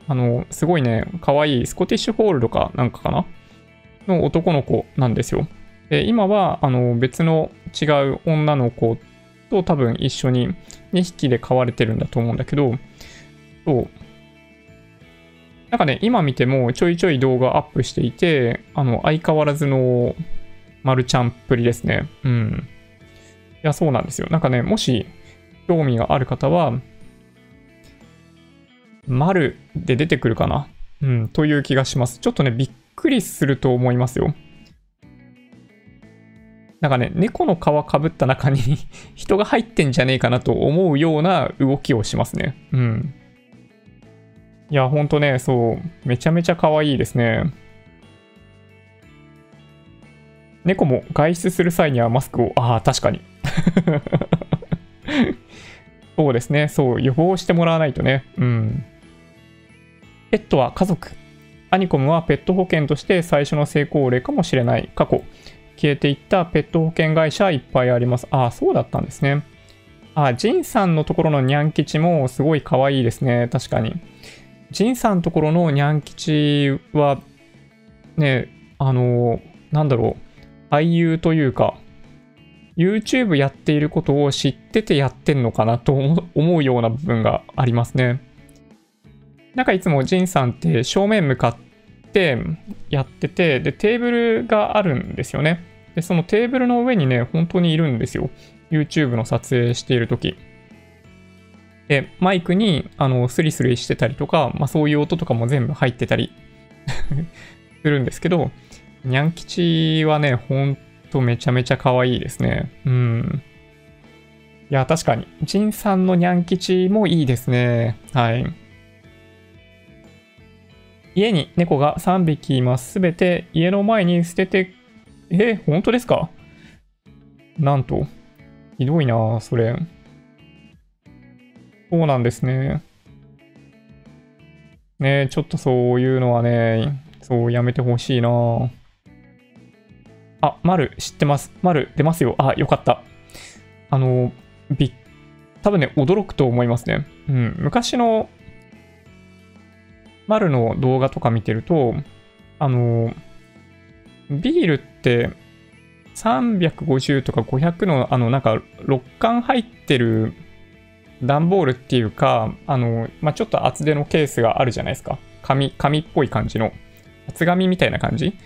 あの、すごいね、可愛いスコティッシュフォールドかなんかかな？の男の子なんですよ。で、今は、あの、別の違う女の子と多分一緒に2匹で飼われてるんだと思うんだけど、そう。なんかね、今見てもちょいちょい動画アップしていて、あの、相変わらずのマルちゃんっぷりですね。うん。いや、そうなんですよ。なんかね、もし興味がある方は、丸で出てくるかな？うん、という気がします。ちょっとね、びっくりすると思いますよ。なんかね、猫の皮かぶった中に 人が入ってんじゃねえかなと思うような動きをしますね。うん。いや、ほんとね、そう、めちゃめちゃ可愛いですね。猫も外出する際にはマスクを、ああ、確かに。そうですね。そう、予防してもらわないとね。うん。ペットは家族。アニコムはペット保険として最初の成功例かもしれない。過去、消えていったペット保険会社いっぱいあります。ああ、そうだったんですね。ああ、ジンさんのところのニャン吉もすごい可愛いですね。確かに。ジンさんところのニャン吉は、ね、あの、なんだろう。俳優というか、YouTube やっていることを知っててやってんのかなと思うような部分がありますね。なんかいつもジンさんって正面向かってやってて、で、テーブルがあるんですよね。で、そのテーブルの上にね、本当にいるんですよ。YouTube の撮影しているとき。で、マイクにあのスリスリしてたりとか、まあそういう音とかも全部入ってたり するんですけど、にゃん吉はね、ほんとめちゃめちゃ可愛いですね。うん。いや、確かに。ジンさんのにゃん吉もいいですね。はい。家に猫が3匹います。すべて家の前に捨てて、え、本当ですか？なんと。ひどいなそれ。そうなんですね。ねちょっとそういうのはね、そうやめてほしいなあ、丸知ってます。丸出ますよ。あ、よかった。あの、び多分ね、驚くと思いますね。うん。昔の、丸の動画とか見てると、あの、ビールって350とか500の、あの、なんか、6缶入ってる段ボールっていうか、あの、まあ、ちょっと厚手のケースがあるじゃないですか。紙、紙っぽい感じの。厚紙みたいな感じ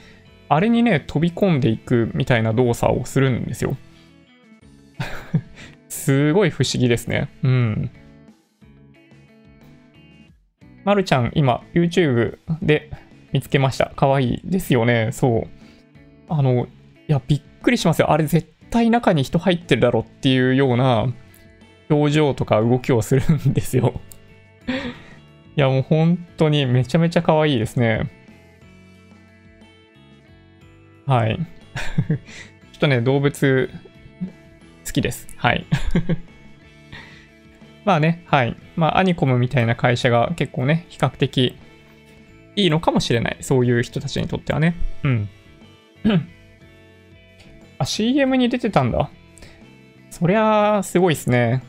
あれにね、飛び込んでいくみたいな動作をするんですよ。すごい不思議ですね。うん。まるちゃん、今、YouTube で見つけました。かわいいですよね。そう。あの、いや、びっくりしますよ。あれ絶対中に人入ってるだろっていうような表情とか動きをするんですよ。いや、もう本当にめちゃめちゃ可愛いですね。はい。ちょっとね、動物好きです。はい。まあね、はい。まあ、アニコムみたいな会社が結構ね、比較的いいのかもしれない。そういう人たちにとってはね。うん。あ、CM に出てたんだ。そりゃあ、すごいっすね。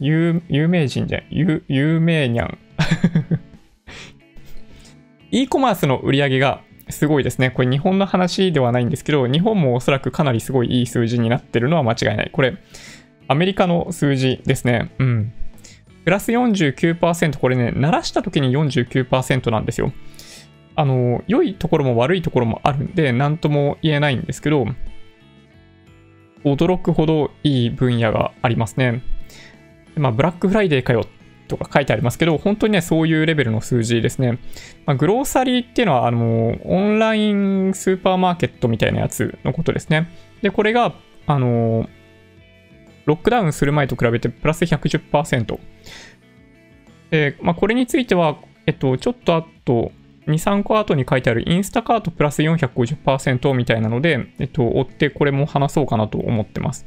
有有名人じゃん。有有名にゃん。e コマースの売り上げがすごいですね。これ日本の話ではないんですけど、日本もおそらくかなりすごいいい数字になってるのは間違いない。これ、アメリカの数字ですね。うん。プラス49%、これね、鳴らした時に49%なんですよ。あの、良いところも悪いところもあるんで、なんとも言えないんですけど、驚くほどいい分野がありますね。まあ、ブラックフライデーかよとか書いてありますけど、本当にね、そういうレベルの数字ですね。まあ、グローサリーっていうのは、あの、オンラインスーパーマーケットみたいなやつのことですね。で、これが、あの、ロックダウンする前と比べてプラス110%。で、まあ、これについては、えっと、ちょっとあと、2、3個後に書いてある Instacart プラス450%みたいなので、えっと、追ってこれも話そうかなと思ってます。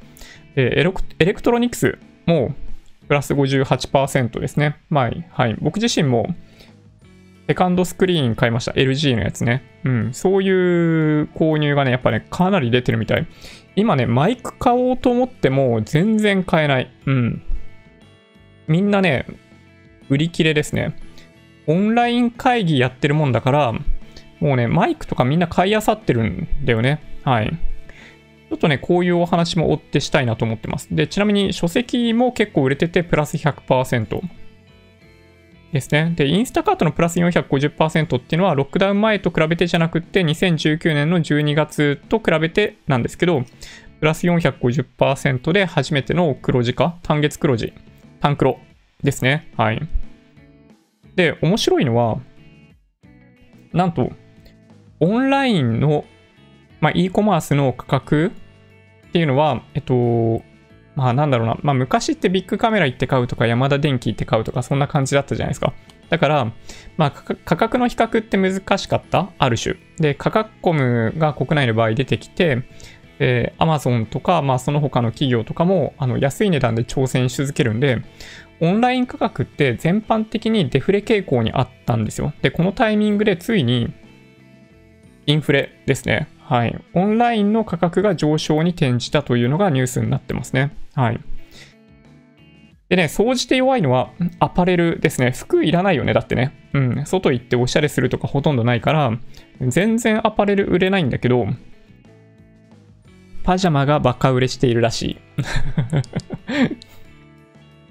でエレクトロニクスもプラス58%ですね。まあ、はい。僕自身も、セカンドスクリーン買いました。LG のやつね。うん。そういう購入がね、やっぱね、かなり出てるみたい。今ね、マイク買おうと思っても全然買えない。うん。みんなね、売り切れですね。オンライン会議やってるもんだから、もうね、マイクとかみんな買い漁ってるんだよね。はい。ちょっとね、こういうお話も追ってしたいなと思ってます。で、ちなみに書籍も結構売れてて、プラス100%ですね。で、インスタカートのプラス450%っていうのは、ロックダウン前と比べてじゃなくて、2019年の12月と比べてなんですけど、プラス450%で初めての黒字化、単月黒字、単黒ですね。はい。で、面白いのは、なんと、オンラインの、まあ、e コマースの価格っていうのは、えっと、まあなんだろうな、まあ昔ってビッグカメラ行って買うとか、ヤマダ電機行って買うとか、そんな感じだったじゃないですか。だから、まあ価格の比較って難しかった、ある種。で、価格コムが国内の場合出てきて、えー、Amazon とか、まあその他の企業とかも、あの安い値段で挑戦し続けるんで、オンライン価格って全般的にデフレ傾向にあったんですよ。で、このタイミングでついにインフレですね。はい。オンラインの価格が上昇に転じたというのがニュースになってますね。はい。でね、総じて弱いのはアパレルですね。服いらないよね。だってね。うん。外行っておしゃれするとかほとんどないから、全然アパレル売れないんだけど、パジャマがバカ売れしているらしい。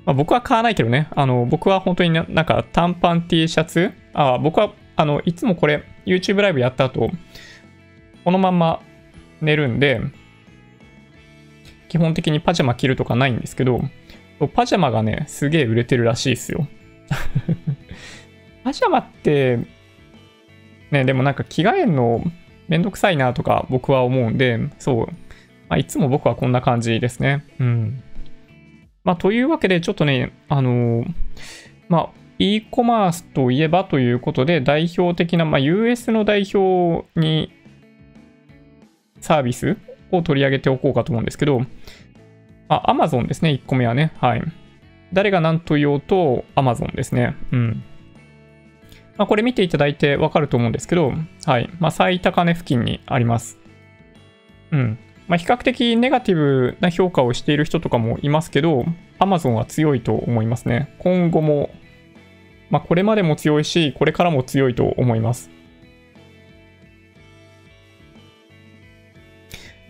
まあ、僕は買わないけどね。あの、僕は本当になんか短パン T シャツ？あ、僕は、あの、いつもこれ、YouTube ライブやった後、このまんま寝るんで、基本的にパジャマ着るとかないんですけど、パジャマがね、すげえ売れてるらしいですよ。パジャマって、ね、でもなんか着替えるのめんどくさいなとか僕は思うんで、そう。まあ、いつも僕はこんな感じですね。うん。まあ、というわけで、ちょっとね、あのー、まあ、e コマースといえばということで、代表的な、まあ、US の代表にサービスを取り上げておこうかと思うんですけど、あ、Amazon ですね、1個目はね。はい。誰が何と言おうと Amazon ですね。うん。まあ、これ見ていただいてわかると思うんですけど、はい。まあ、最高値付近にあります。うん。まあ、比較的ネガティブな評価をしている人とかもいますけど、Amazon は強いと思いますね。今後も、まあ、これまでも強いし、これからも強いと思います。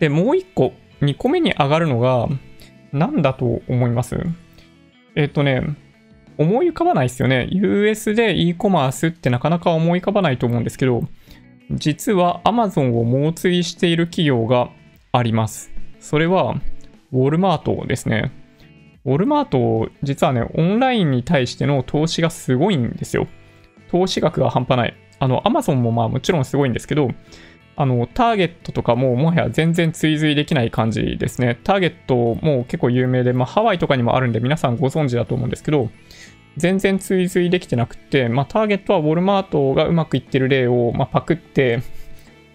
で、もう一個、2個目に上がるのが、何だと思います？えっ、とね、思い浮かばないですよね。US で e コマースってなかなか思い浮かばないと思うんですけど、実は Amazon を猛追している企業があります。それは、ウォルマートですね。ウォルマート、実はね、オンラインに対しての投資がすごいんですよ。投資額が半端ない。あの、Amazon もまあもちろんすごいんですけど、あの、ターゲットとかももはや全然追随できない感じですね。ターゲットも結構有名で、まあハワイとかにもあるんで皆さんご存知だと思うんですけど、全然追随できてなくて、まあターゲットはウォルマートがうまくいってる例を、まあ、パクって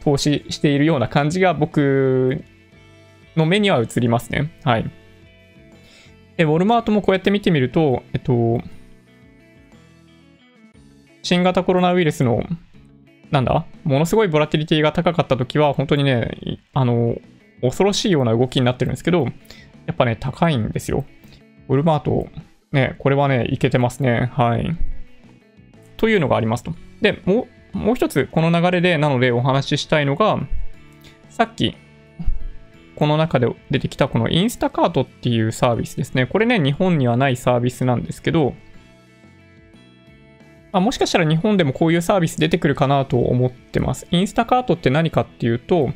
投資しているような感じが僕の目には映りますね。はい。で、ウォルマートもこうやって見てみると、えっと、新型コロナウイルスのなんだ？ものすごいボラティリティが高かった時は、本当にね、あの、恐ろしいような動きになってるんですけど、やっぱね、高いんですよ。ウルマート、ね、これはね、いけてますね。はい。というのがありますと。で、もう、もう一つ、この流れで、なのでお話ししたいのが、さっき、この中で出てきたこのインスタカートっていうサービスですね。これね、日本にはないサービスなんですけど、あ、もしかしたら日本でもこういうサービス出てくるかなと思ってます。インスタカートって何かっていうと、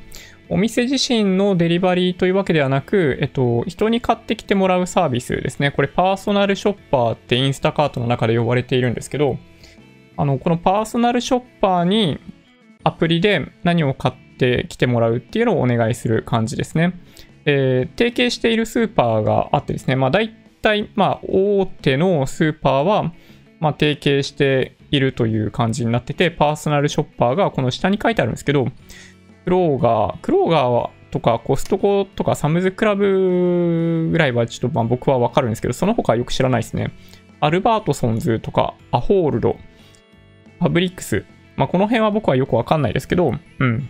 お店自身のデリバリーというわけではなく、えっと、人に買ってきてもらうサービスですね。これパーソナルショッパーってインスタカートの中で呼ばれているんですけど、あの、このパーソナルショッパーにアプリで何を買ってきてもらうっていうのをお願いする感じですね。えー、提携しているスーパーがあってですね、まあ大体、まあ大手のスーパーは、まあ、提携しているという感じになってて、パーソナルショッパーがこの下に書いてあるんですけど、クローガー、クローガーとかコストコとかサムズクラブぐらいはちょっとまあ僕はわかるんですけど、その他はよく知らないですね。アルバートソンズとかアホールド、パブリックス、まあこの辺は僕はよくわかんないですけど、うん。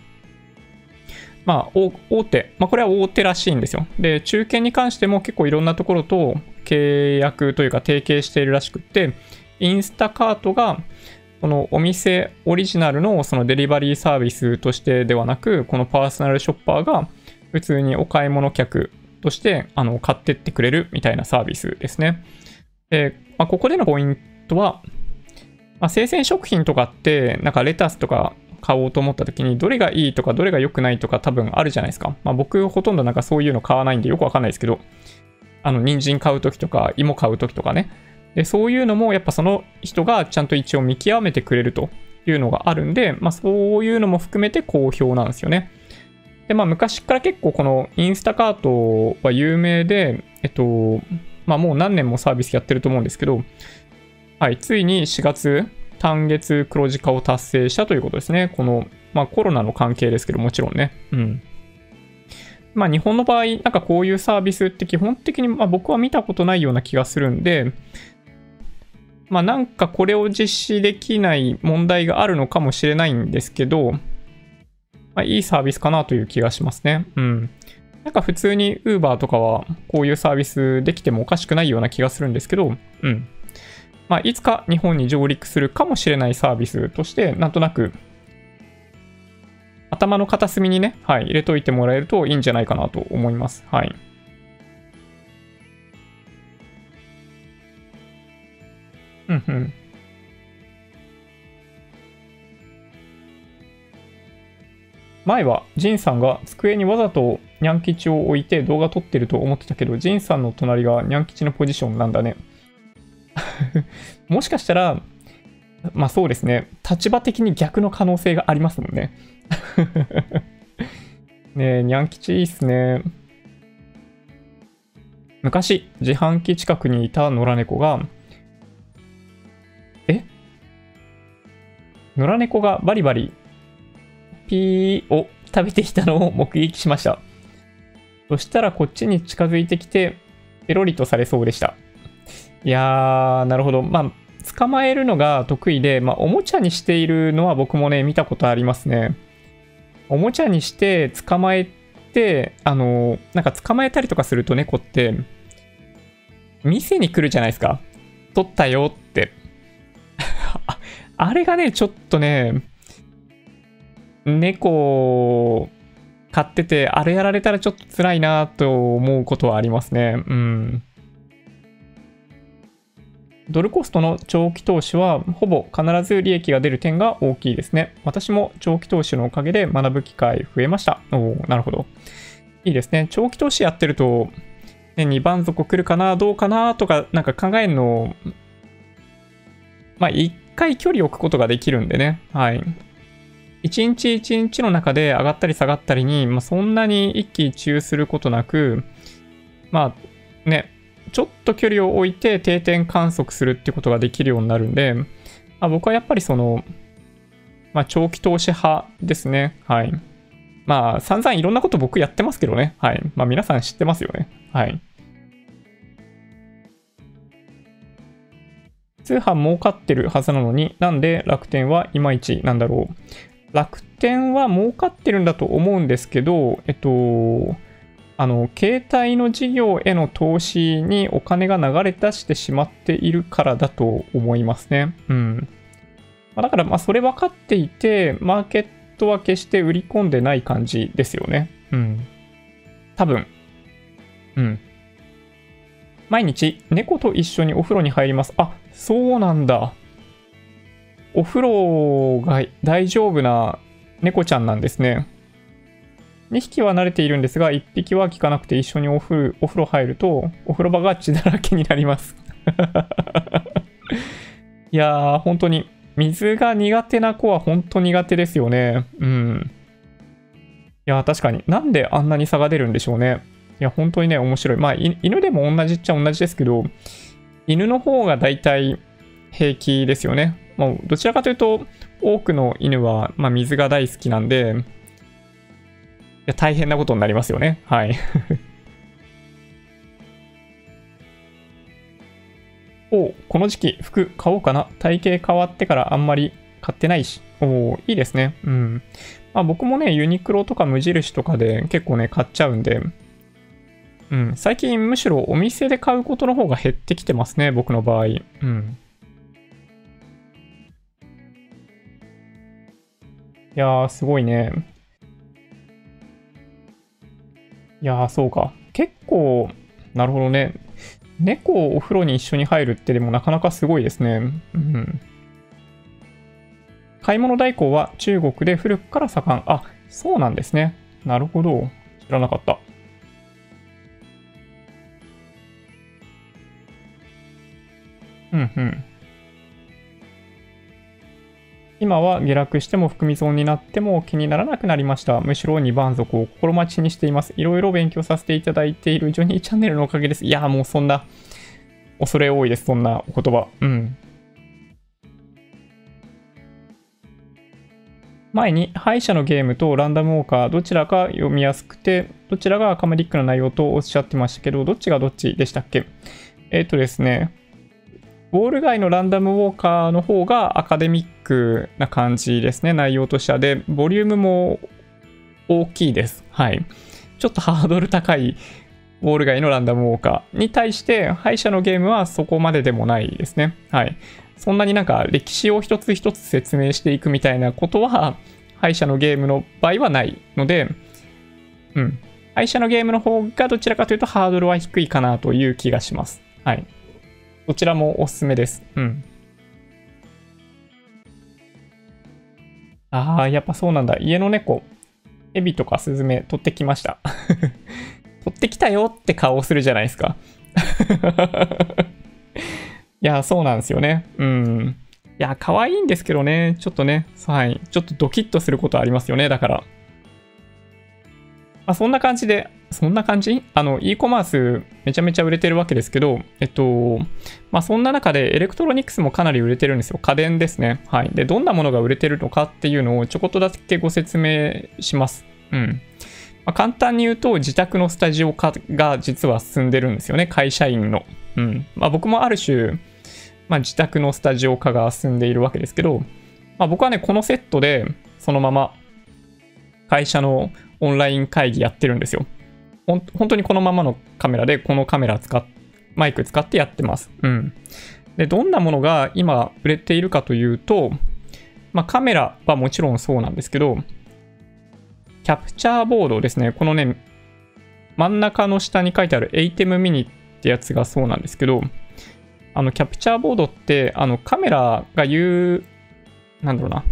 まあ、大手。まあ、これは大手らしいんですよ。で、中堅に関しても結構いろんなところと契約というか提携しているらしくって、インスタカートが、このお店オリジナルのそのデリバリーサービスとしてではなく、このパーソナルショッパーが普通にお買い物客としてあの買ってってくれるみたいなサービスですね。で、まあ、ここでのポイントは、まあ、生鮮食品とかって、なんかレタスとか買おうと思った時に、どれがいいとかどれが良くないとか多分あるじゃないですか。まあ、僕ほとんどなんかそういうの買わないんでよくわかんないですけど、あの、人参買う時とか、芋買う時とかね。で、そういうのもやっぱその人がちゃんと一応見極めてくれるというのがあるんで、まあそういうのも含めて好評なんですよね。で、まあ昔から結構このインスタカートは有名で、えっと、まあもう何年もサービスやってると思うんですけど、はい、ついに4月、単月黒字化を達成したということですね。この、まあコロナの関係ですけど、もちろんね。うん。まあ日本の場合、なんかこういうサービスって基本的に、まあ、僕は見たことないような気がするんで、まあなんかこれを実施できない問題があるのかもしれないんですけど、まあ、いいサービスかなという気がしますね。うん。なんか普通に Uber とかはこういうサービスできてもおかしくないような気がするんですけど、うん。まあいつか日本に上陸するかもしれないサービスとして、なんとなく頭の片隅にね、はい、入れといてもらえるといいんじゃないかなと思います。はい。うん。前はジンさんが机にわざとニャン吉を置いて動画撮ってると思ってたけど、ジンさんの隣がニャン吉のポジションなんだね。もしかしたら、まあそうですね、立場的に逆の可能性がありますもんね。ねえ、ニャン吉いいっすね。昔、自販機近くにいた野良猫が、野良猫がバリバリピーを食べていたのを目撃しました。そしたらこっちに近づいてきて、ペロリとされそうでした。いやー、なるほど。まあ、捕まえるのが得意で、まあ、おもちゃにしているのは僕もね、見たことありますね。おもちゃにして捕まえて、あの、なんか捕まえたりとかすると猫って、店に来るじゃないですか。取ったよって。あれがね、ちょっとね、猫飼ってて、あれやられたらちょっと辛いなと思うことはありますね。うん。ドルコストの長期投資はほぼ必ず利益が出る点が大きいですね。私も長期投資のおかげで学ぶ機会増えました。おおなるほど。いいですね。長期投資やってると、ね、2番底来るかな、どうかなとか、なんか考えるの、まあ、一回距離を置くことができるんでね。はい。一日一日の中で上がったり下がったりに、まあ、そんなに一喜一憂することなく、まあね、ちょっと距離を置いて定点観測するってことができるようになるんで、まあ、僕はやっぱりその、まあ、長期投資派ですね。はい。まあ、散々いろんなこと僕やってますけどね。はい。まあ、皆さん知ってますよね。はい。通販儲かってるはずなのになんで楽天はいまいちなんだろう。楽天は儲かってるんだと思うんですけど、えっと、あの、携帯の事業への投資にお金が流れ出してしまっているからだと思いますね。うん。まあだから、まあ、それ分かっていて、マーケットは決して売り込んでない感じですよね。うん。多分。うん。毎日、猫と一緒にお風呂に入ります。あ、そうなんだ。お風呂が大丈夫な猫ちゃんなんですね。2匹は慣れているんですが、1匹は効かなくて一緒にお風お風呂入ると、お風呂場が血だらけになります いやー、本当に、水が苦手な子は本当苦手ですよね。うん。いやー、確かに。なんであんなに差が出るんでしょうね。いや、本当にね、面白い。まあ、犬でも同じっちゃ同じですけど、犬の方が大体平気ですよね。まあ、どちらかというと、多くの犬は、まあ、水が大好きなんで、いや大変なことになりますよね。はい。おこの時期服買おうかな。体型変わってからあんまり買ってないし。おいいですね。うん。まあ僕もね、ユニクロとか無印とかで結構ね、買っちゃうんで、うん。最近むしろお店で買うことの方が減ってきてますね、僕の場合。うん。いやー、すごいね。いやー、そうか。結構、なるほどね。猫をお風呂に一緒に入るってでもなかなかすごいですね。うん。買い物代行は中国で古くから盛ん。あ、そうなんですね。なるほど。知らなかった。うんうん。今は下落しても含み損になっても気にならなくなりました。むしろ2番底を心待ちにしています。いろいろ勉強させていただいているジョニーチャンネルのおかげです。いや、もうそんな、恐れ多いです。そんなお言葉。うん。前に敗者のゲームとランダムウォーカーどちらか読みやすくてどちらがアカメディックな内容とおっしゃってましたけどどっちがどっちでしたっけ？えっ、ー、とですねウォール街のランダムウォーカーの方がアカデミックな感じですね、内容としては。で、ボリュームも大きいです。はい。ちょっとハードル高いウォール街のランダムウォーカーに対して、敗者のゲームはそこまででもないですね。はい。そんなになんか歴史を一つ一つ説明していくみたいなことは、敗者のゲームの場合はないので、うん。敗者のゲームの方がどちらかというとハードルは低いかなという気がします。はい。どちらもおすすめです。うん。ああ、やっぱそうなんだ。家の猫、エビとかスズメ取ってきました。取ってきたよって顔をするじゃないですか。いや、そうなんですよね。うん。いや、可愛いんですけどね。ちょっとね、はい。ちょっとドキッとすることありますよね。だから。まあ、そんな感じで、そんな感じ？あの、e コマースめちゃめちゃ売れてるわけですけど、えっと、まあ、そんな中でエレクトロニクスもかなり売れてるんですよ。家電ですね。はい。で、どんなものが売れてるのかっていうのをちょこっとだけご説明します。うん。まあ、簡単に言うと、自宅のスタジオ化が実は進んでるんですよね。会社員の。うん。まあ、僕もある種、まあ、自宅のスタジオ化が進んでいるわけですけど、まあ、僕はね、このセットで、そのまま会社のオンライン会議やってるんですよ。本当にこのままのカメラで、このカメラ使っ、マイク使ってやってます。うん。で、どんなものが今売れているかというと、まあ、カメラはもちろんそうなんですけど、キャプチャーボードですね。このね、真ん中の下に書いてある ATEM mini ってやつがそうなんですけど、あの、キャプチャーボードって、あの、カメラが言う、なんだろうな。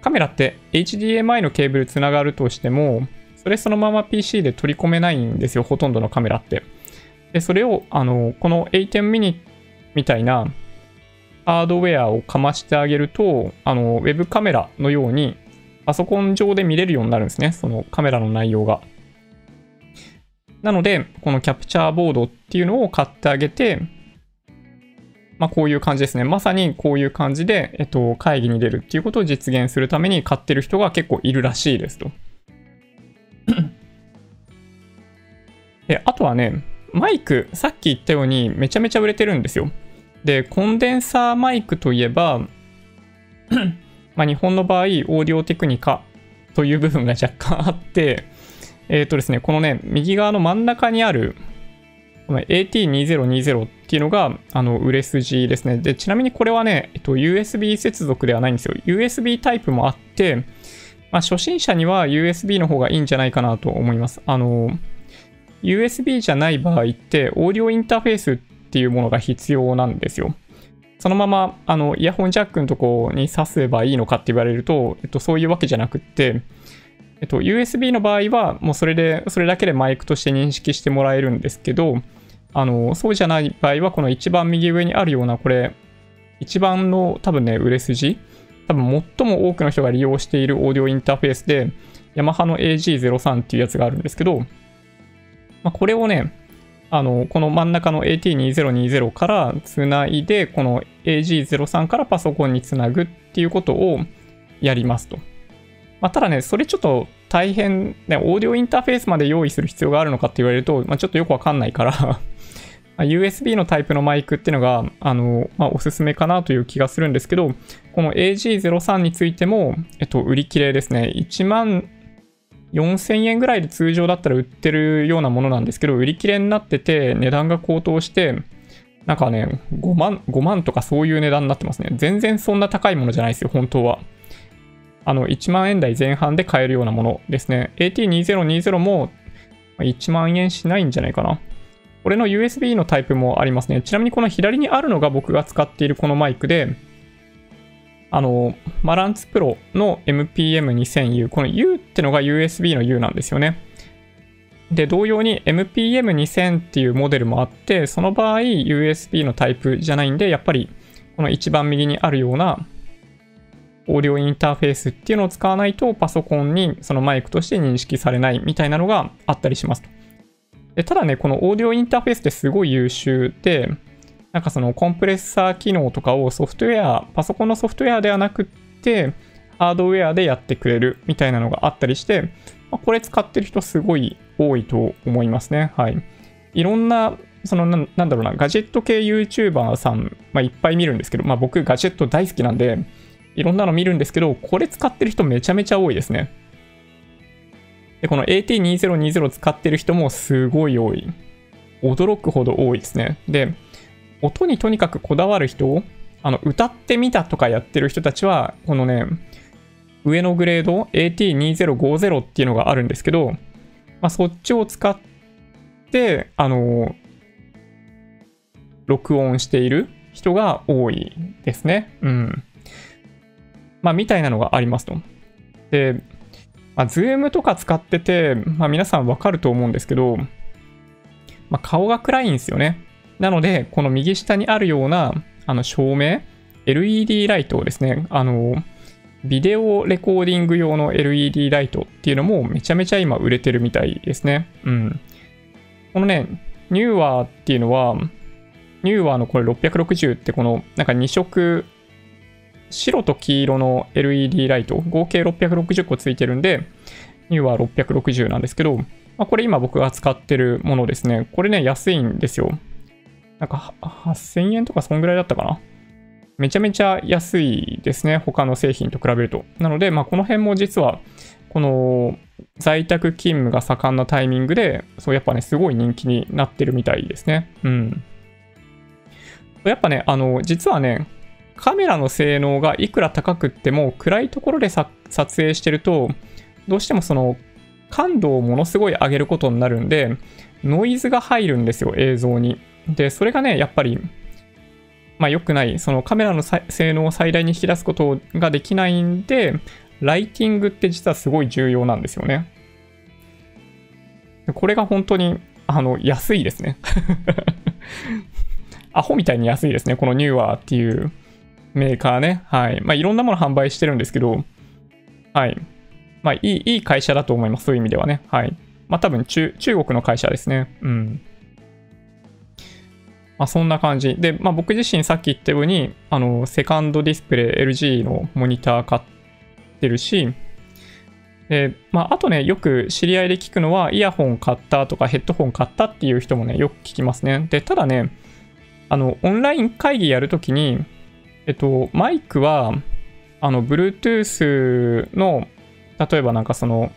カメラって HDMI のケーブルつながるとしても、それそのまま PC で取り込めないんですよ、ほとんどのカメラって。で、それを、あの、この A10 mini みたいなハードウェアをかましてあげると、あの、ウェブカメラのように、パソコン上で見れるようになるんですね、そのカメラの内容が。なので、このキャプチャーボードっていうのを買ってあげて、まあ、こういう感じですね。まさにこういう感じで、えっと、会議に出るっていうことを実現するために買ってる人が結構いるらしいですと。で、あとはね、マイク、さっき言ったようにめちゃめちゃ売れてるんですよ。で、コンデンサーマイクといえば、ま、日本の場合、オーディオテクニカという部分が若干あって、えっ、ー、とですね、このね、右側の真ん中にある、この AT2020 っていうのが、あの、売れ筋ですね。で、ちなみにこれはね、えっと、USB 接続ではないんですよ。USB タイプもあって、まあ、初心者には USB の方がいいんじゃないかなと思います。あの、USB じゃない場合って、オーディオインターフェースっていうものが必要なんですよ。そのまま、あの、イヤホンジャックのとこに挿せばいいのかって言われると、えっと、そういうわけじゃなくって、えっと、USB の場合は、もうそれで、それだけでマイクとして認識してもらえるんですけど、あの、そうじゃない場合は、この一番右上にあるような、これ、一番の多分ね、売れ筋、多分最も多くの人が利用しているオーディオインターフェースで、ヤマハの AG03 っていうやつがあるんですけど、まあ、これをね、あの、この真ん中の AT2020 からつないで、この AG03 からパソコンにつなぐっていうことをやりますと。まあ、ただね、それちょっと大変、ね、オーディオインターフェースまで用意する必要があるのかって言われると、まあ、ちょっとよくわかんないから USB のタイプのマイクっていうのが、あの、まあ、おすすめかなという気がするんですけど、この AG03 についても、えっと、売り切れですね。1万4000円ぐらいで通常だったら売ってるようなものなんですけど、売り切れになってて、値段が高騰して、なんかね、5万、5万とかそういう値段になってますね。全然そんな高いものじゃないですよ、本当は。あの、1万円台前半で買えるようなものですね。AT2020 も1万円しないんじゃないかな。これの USB のタイプもありますね。ちなみにこの左にあるのが僕が使っているこのマイクで、あの、マランツプロの MPM2000U。この U ってのが USB の U なんですよね。で、同様に MPM2000 っていうモデルもあって、その場合 USB のタイプじゃないんで、やっぱりこの一番右にあるようなオーディオインターフェースっていうのを使わないとパソコンにそのマイクとして認識されないみたいなのがあったりします。でただね、このオーディオインターフェースってすごい優秀で、なんかそのコンプレッサー機能とかをソフトウェア、パソコンのソフトウェアではなくって、ハードウェアでやってくれるみたいなのがあったりして、まあ、これ使ってる人すごい多いと思いますね。はい。いろんな、そのな、なんだろうな、ガジェット系 YouTuber さん、まあ、いっぱい見るんですけど、まあ僕ガジェット大好きなんで、いろんなの見るんですけど、これ使ってる人めちゃめちゃ多いですね。で、この AT2020 使ってる人もすごい多い。驚くほど多いですね。で、音にとにかくこだわる人、あの、歌ってみたとかやってる人たちは、このね、上のグレード AT2050 っていうのがあるんですけど、まあ、そっちを使って、あの、録音している人が多いですね。うん。まあ、みたいなのがありますと。で、まあ、Zoom とか使ってて、まあ、皆さんわかると思うんですけど、まあ、顔が暗いんですよね。なので、この右下にあるような、あの、照明、LED ライトをですね、あの、ビデオレコーディング用の LED ライトっていうのもめちゃめちゃ今売れてるみたいですね。うん。このね、ニューワーっていうのは、ニューワーのこれ660ってこのなんか2色白と黄色の LED ライト、合計660個ついてるんで、ニューは660なんですけど、まあ、これ今僕が使ってるものですね。これね、安いんですよ。なんか8000円とかそんぐらいだったかな。めちゃめちゃ安いですね。他の製品と比べると。なので、まあ、この辺も実は、この在宅勤務が盛んなタイミングで、そうやっぱね、すごい人気になってるみたいですね。うん。やっぱね、あの、実はね、カメラの性能がいくら高くっても暗いところで撮影してるとどうしてもその感度をものすごい上げることになるんでノイズが入るんですよ映像に。でそれがねやっぱりまあ良くない。そのカメラの性能を最大に引き出すことができないんでライティングって実はすごい重要なんですよね。これが本当にあの安いですね。アホみたいに安いですねこのニューワーっていう。メーカーね。はい。まあ、いろんなもの販売してるんですけど、はい。まあ、いい、いい会社だと思います。そういう意味ではね。はい。まあ、多分中、中国の会社ですね。うん。まあ、そんな感じ。で、まあ、僕自身さっき言ったように、あの、セカンドディスプレイ LG のモニター買ってるし、で、まあ、あとね、よく知り合いで聞くのは、イヤホン買ったとかヘッドホン買ったっていう人もね、よく聞きますね。で、ただね、あの、オンライン会議やるときに、えっと、マイクは、あの、Bluetooth の、例えばなんかその、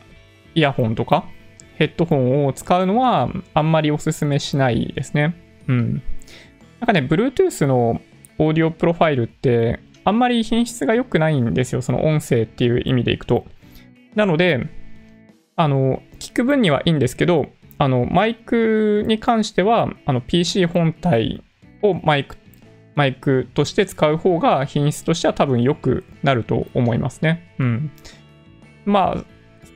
イヤホンとか、ヘッドホンを使うのは、あんまりおすすめしないですね。うん。なんかね、Bluetooth のオーディオプロファイルって、あんまり品質が良くないんですよ。その音声っていう意味でいくと。なので、あの、聞く分にはいいんですけど、あの、マイクに関しては、あの、PC 本体をマイクマイクとして使う方が品質としては多分良くなると思いますね。うん。まあ、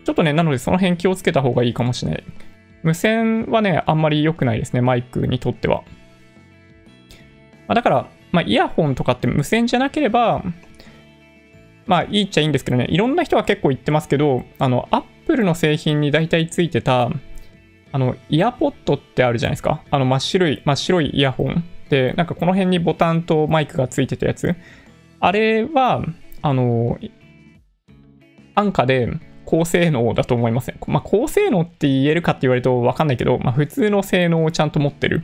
ちょっとね、なのでその辺気をつけた方がいいかもしれない。無線はね、あんまり良くないですね、マイクにとっては。まあ、だから、まあ、イヤホンとかって無線じゃなければ、まあ、いいっちゃいいんですけどね、いろんな人は結構言ってますけど、あの、アップルの製品に大体ついてた、あの、イヤポッドってあるじゃないですか。あの、真っ白い、真っ白いイヤホン。で、なんかこの辺にボタンとマイクがついてたやつ。あれは、あの、安価で高性能だと思いません。まあ、高性能って言えるかって言われるとわかんないけど、まあ、普通の性能をちゃんと持ってる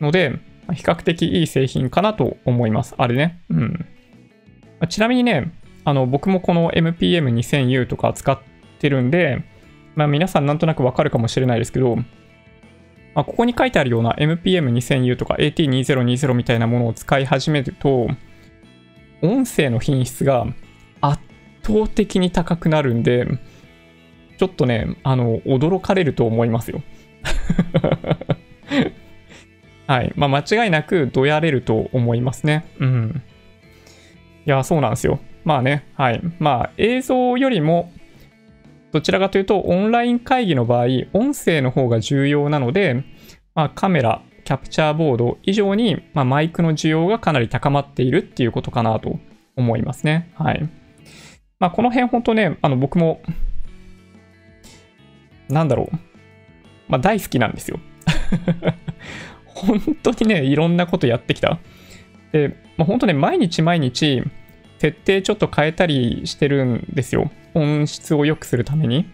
ので、比較的いい製品かなと思います。あれね。うん。ちなみにね、あの、僕もこの MPM2000U とか使ってるんで、まあ、皆さんなんとなくわかるかもしれないですけど、まあ、ここに書いてあるような MPM2000U とか AT2020 みたいなものを使い始めると、音声の品質が圧倒的に高くなるんで、ちょっとね、あの、驚かれると思いますよ。はい。まあ、間違いなくどやれると思いますね。うん。いや、そうなんですよ。まあね、はい。まあ、映像よりも、どちらかというと、オンライン会議の場合、音声の方が重要なので、まあ、カメラ、キャプチャーボード以上に、まあ、マイクの需要がかなり高まっているっていうことかなと思いますね。はい。まあ、この辺本当ね、あの僕も、なんだろう。まあ、大好きなんですよ。本当にね、いろんなことやってきた。で、まあ、本当ね、毎日毎日、設定ちょっと変えたりしてるんですよ。音質を良くするために。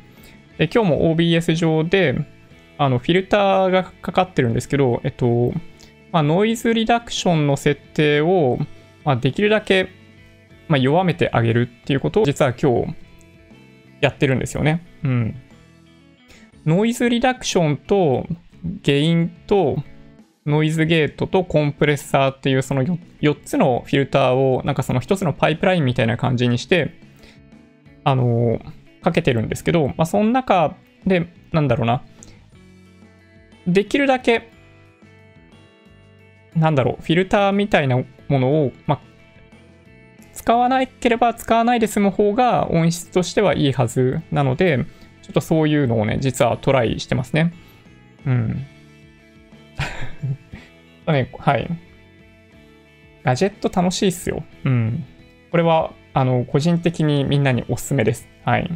で今日も OBS 上で、あの、フィルターがかかってるんですけど、えっと、まあ、ノイズリダクションの設定を、まあ、できるだけ、まあ、弱めてあげるっていうことを実は今日やってるんですよね。うん。ノイズリダクションとゲインとノイズゲートとコンプレッサーっていうその 4, 4つのフィルターをなんかその1つのパイプラインみたいな感じにしてあのー、かけてるんですけど、まあ、その中でなんだろうな。できるだけなんだろうフィルターみたいなものを、まあ、使わなければ使わないで済む方が音質としてはいいはずなのでちょっとそういうのをね実はトライしてますね。うん。ね、はい。ガジェット楽しいっすよ。うん。これは、あの、個人的にみんなにおすすめです。はい。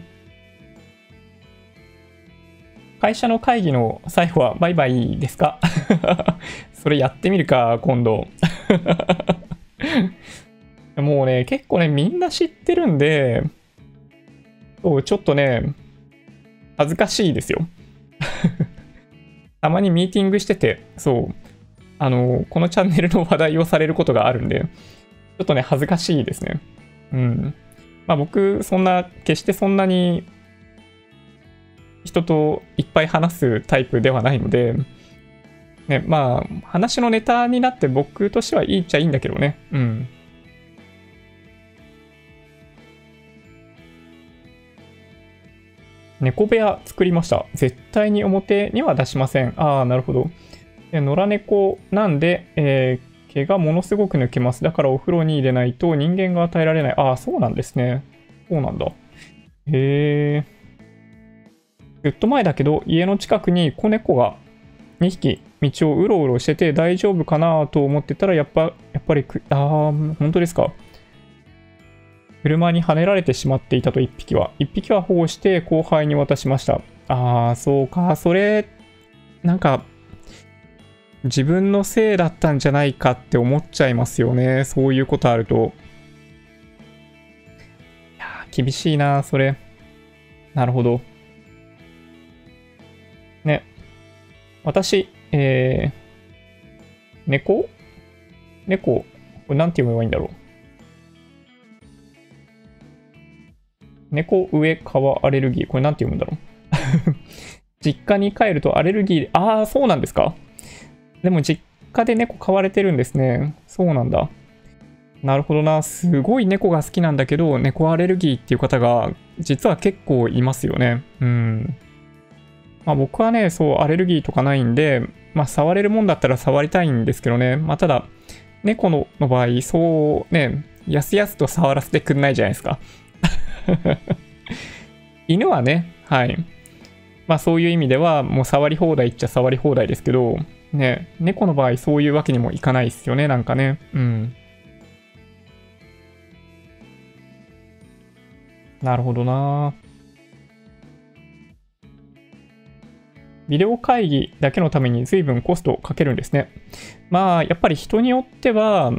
会社の会議の最後はバイバイですか？それやってみるか、今度。もうね、結構ね、みんな知ってるんで、そう、ちょっとね、恥ずかしいですよ。たまにミーティングしてて、そう、あの、このチャンネルの話題をされることがあるんで、ちょっとね、恥ずかしいですね。うん。まあ僕、そんな、決してそんなに人といっぱい話すタイプではないので、ね、まあ、話のネタになって僕としてはいいっちゃいいんだけどね。うん。猫部屋作りました。絶対に表には出しません。ああ、なるほど。野良猫なんで、えー、毛がものすごく抜けます。だからお風呂に入れないと人間が与えられない。ああ、そうなんですね。そうなんだ。へえ。ずっと前だけど、家の近くに子猫が2匹道をうろうろしてて大丈夫かなと思ってたら、やっぱ、やっぱりああ、本当ですか。車にはねられてしまっていたと1匹は。1匹は保護して後輩に渡しました。ああ、そうか。それ、なんか、自分のせいだったんじゃないかって思っちゃいますよね。そういうことあると。いや厳しいな、それ。なるほど。ね。私、えー、猫？猫、これなんて読めばいいんだろう。猫上皮アレルギー。これなんて読むんだろう。実家に帰るとアレルギー、ああ、そうなんですかでも実家で猫飼われてるんですね。そうなんだ。なるほどな。すごい猫が好きなんだけど、猫アレルギーっていう方が実は結構いますよね。うん。まあ僕はね、そう、アレルギーとかないんで、まあ触れるもんだったら触りたいんですけどね。まあただ、猫のの場合、そうね、やすやすと触らせてくんないじゃないですか。犬はね、はい。まあそういう意味では、もう触り放題っちゃ触り放題ですけど、ね、猫の場合そういうわけにもいかないですよね、なんかね。うん。なるほどなビデオ会議だけのために随分コストをかけるんですね。まあ、やっぱり人によっては、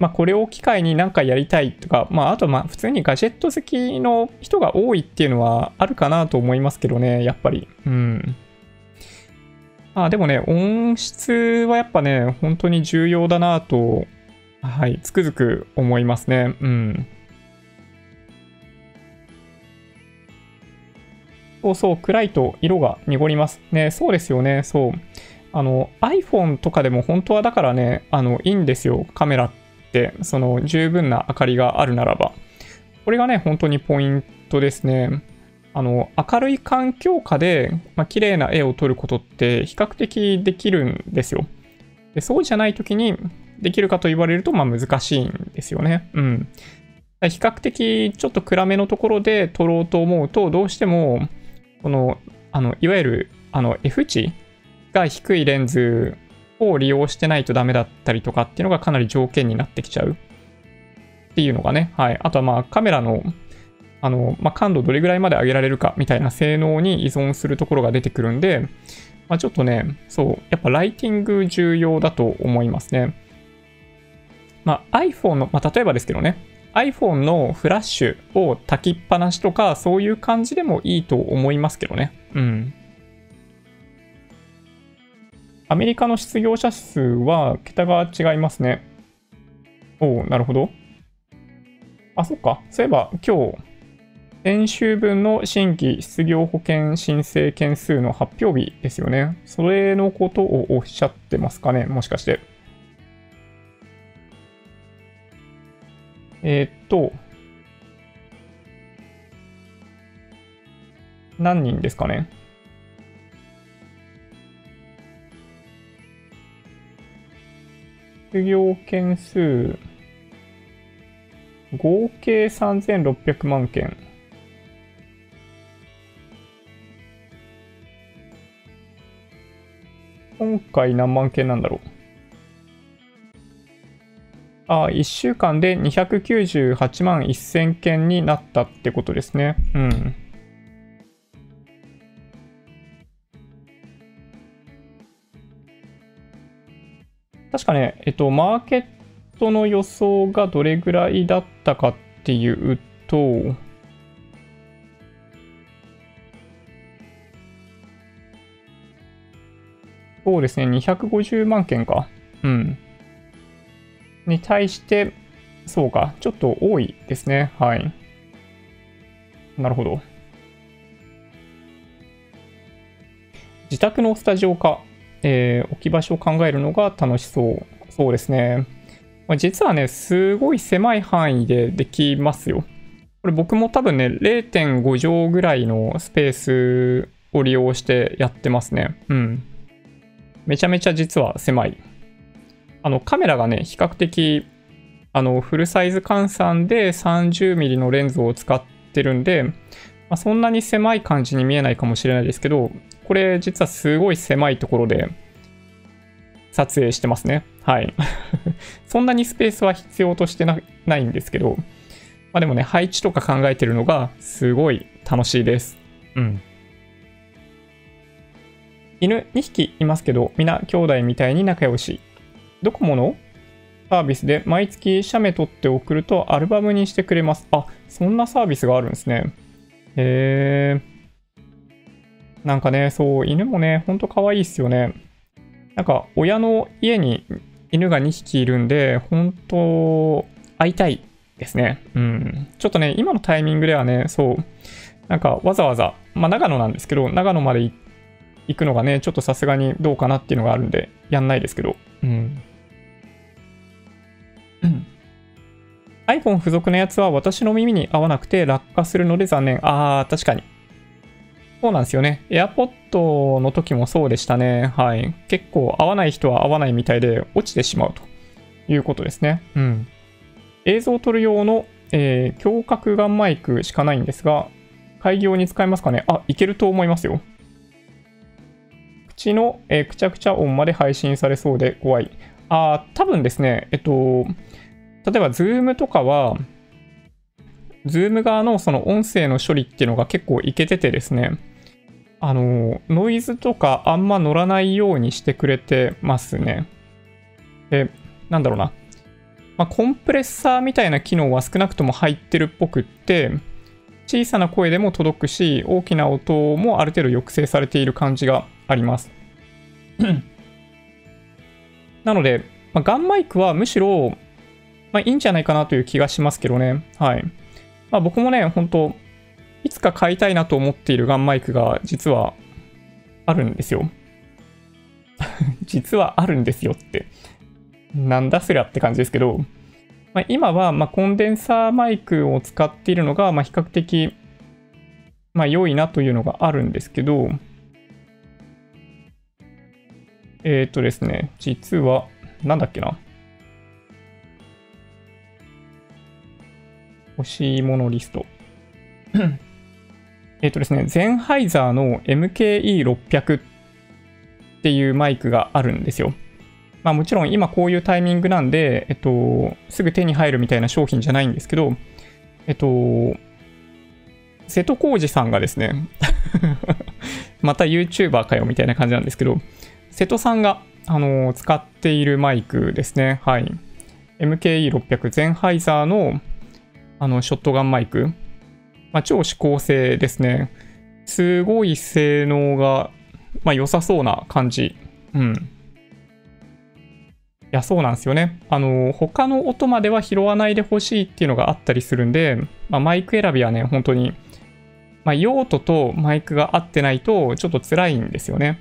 まあ、これを機会に何かやりたいとか、まあ、あとまあ普通にガジェット好きの人が多いっていうのはあるかなと思いますけどね、やっぱり。うん。あでもね、音質はやっぱね、本当に重要だなと、はい、つくづく思いますね。うん。そうそう、暗いと色が濁ります。ね、そうですよね、そう。あの、iPhone とかでも本当はだからね、あの、いいんですよ、カメラって、その十分な明かりがあるならば。これがね、本当にポイントですね。あの、明るい環境下で、まあ、綺麗な絵を撮ることって比較的できるんですよ。でそうじゃない時にできるかと言われると、まあ難しいんですよね。うん。比較的ちょっと暗めのところで撮ろうと思うと、どうしても、この、あの、いわゆる、あの、F 値が低いレンズを利用してないとダメだったりとかっていうのがかなり条件になってきちゃうっていうのがね、はい。あとはまあカメラのあの、まあ、感度どれぐらいまで上げられるかみたいな性能に依存するところが出てくるんで、まあ、ちょっとね、そう、やっぱライティング重要だと思いますね。まあ、iPhone の、まあ、例えばですけどね、iPhone のフラッシュを炊きっぱなしとか、そういう感じでもいいと思いますけどね。うん。アメリカの失業者数は桁が違いますね。おお、なるほど。あ、そっか。そういえば今日、先週分の新規失業保険申請件数の発表日ですよね。それのことをおっしゃってますかねもしかして。えー、っと、何人ですかね失業件数、合計3600万件。今回何万件なんだろう？ああ、1週間で298万1000件になったってことですね。うん。確かね、えっと、マーケットの予想がどれぐらいだったかっていうと、そうですね、250万件か。うん。に対して、そうか、ちょっと多いですね。はい。なるほど。自宅のスタジオか、えー置き場所を考えるのが楽しそう。そうですね。まあ実はね、すごい狭い範囲でできますよ。これ僕も多分ね、0.5畳ぐらいのスペースを利用してやってますね。うん。めちゃめちゃ実は狭い。あの、カメラがね、比較的、あの、フルサイズ換算で 30mm のレンズを使ってるんで、まあ、そんなに狭い感じに見えないかもしれないですけど、これ実はすごい狭いところで撮影してますね。はい。そんなにスペースは必要としてなないんですけど、まあでもね、配置とか考えてるのがすごい楽しいです。うん。犬2匹いますけど、皆兄弟みたいに仲良し。ドコモのサービスで毎月写メ撮って送るとアルバムにしてくれます。あ、そんなサービスがあるんですね。へー。なんかね、そう、犬もね、ほんと可愛いっすよね。なんか、親の家に犬が2匹いるんで、本当会いたいですね。うん。ちょっとね、今のタイミングではね、そう、なんかわざわざ、まあ長野なんですけど、長野まで行くのがね、ちょっとさすがにどうかなっていうのがあるんで、やんないですけど。うん。iPhone 付属のやつは私の耳に合わなくて落下するので残念。あー、確かに。そうなんですよね。AirPod の時もそうでしたね。はい。結構合わない人は合わないみたいで落ちてしまうということですね。うん。映像を撮る用の、えー強角眼マイクしかないんですが、開業に使えますかね？あ、いけると思いますよ。口の、えーくちゃくちゃ音まで配信されそうで怖い。あー、多分ですね、えっと、例えば Zoom とかは、Zoom 側のその音声の処理っていうのが結構いけててですね、あの、ノイズとかあんま乗らないようにしてくれてますね。で、なんだろうな。まあ、コンプレッサーみたいな機能は少なくとも入ってるっぽくって、小さな声でも届くし、大きな音もある程度抑制されている感じがあります。なので、まあ、ガンマイクはむしろ、まあ、いいんじゃないかなという気がしますけどね。はい。まあ、僕もね、本当いつか買いたいなと思っているガンマイクが実はあるんですよ。実はあるんですよって。なんだそりゃって感じですけど、まあ、今はまあコンデンサーマイクを使っているのがまあ比較的まあ良いなというのがあるんですけど、えっ、とですね、実は、なんだっけな。欲しいものリスト。えっとですね、ゼンハイザーの MKE600 っていうマイクがあるんですよ。まあもちろん今こういうタイミングなんで、えっと、すぐ手に入るみたいな商品じゃないんですけど、えっと、瀬戸康史さんがですね、また YouTuber かよみたいな感じなんですけど、瀬戸さんが、あの使っているマイクですね。はい。MKE600 ゼンハイザーのあのショットガンマイク。まあ、超指向性ですね。すごい性能が、まあ、良さそうな感じ。うん。いや、そうなんですよね。あの、他の音までは拾わないでほしいっていうのがあったりするんで、まあ、マイク選びはね、本当に、まあ、用途とマイクが合ってないと、ちょっと辛いんですよね。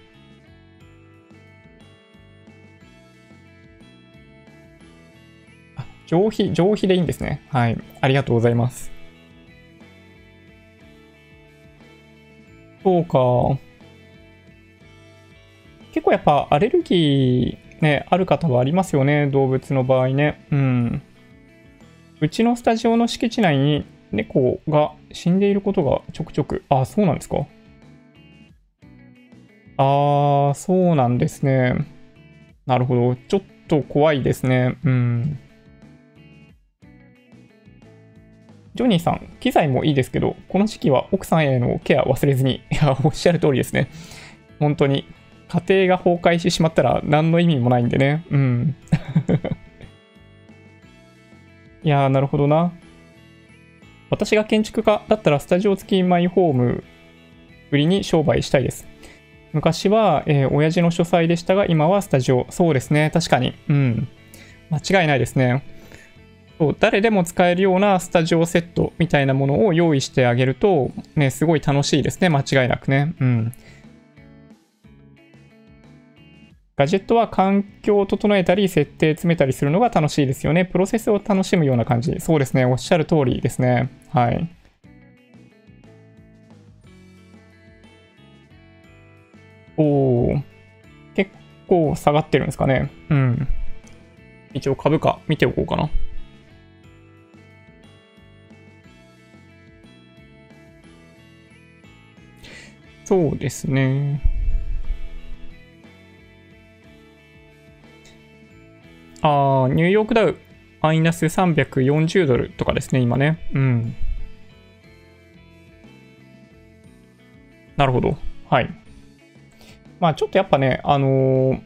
あ上皮、上皮でいいんですね。はい。ありがとうございます。そうか。結構やっぱアレルギーね、ある方はありますよね、動物の場合ね。うん。うちのスタジオの敷地内に猫が死んでいることがちょくちょく。あ、そうなんですか。あー、そうなんですね。なるほど。ちょっと怖いですね。うん。ジョニーさん、機材もいいですけど、この時期は奥さんへのケア忘れずに。いや、おっしゃる通りですね。本当に。家庭が崩壊してしまったら何の意味もないんでね。うん。いやー、なるほどな。私が建築家だったらスタジオ付きマイホーム売りに商売したいです。昔は、えー親父の書斎でしたが、今はスタジオ。そうですね、確かに。うん。間違いないですね。誰でも使えるようなスタジオセットみたいなものを用意してあげると、ね、すごい楽しいですね。間違いなくね。うん。ガジェットは環境を整えたり、設定詰めたりするのが楽しいですよね。プロセスを楽しむような感じ。そうですね。おっしゃる通りですね。はい。おー。結構下がってるんですかね。うん。一応株価見ておこうかな。そうですね。ああ、ニューヨークダウ、マイナス340ドルとかですね、今ね。うん。なるほど。はい。まあちょっとやっぱね、あのー、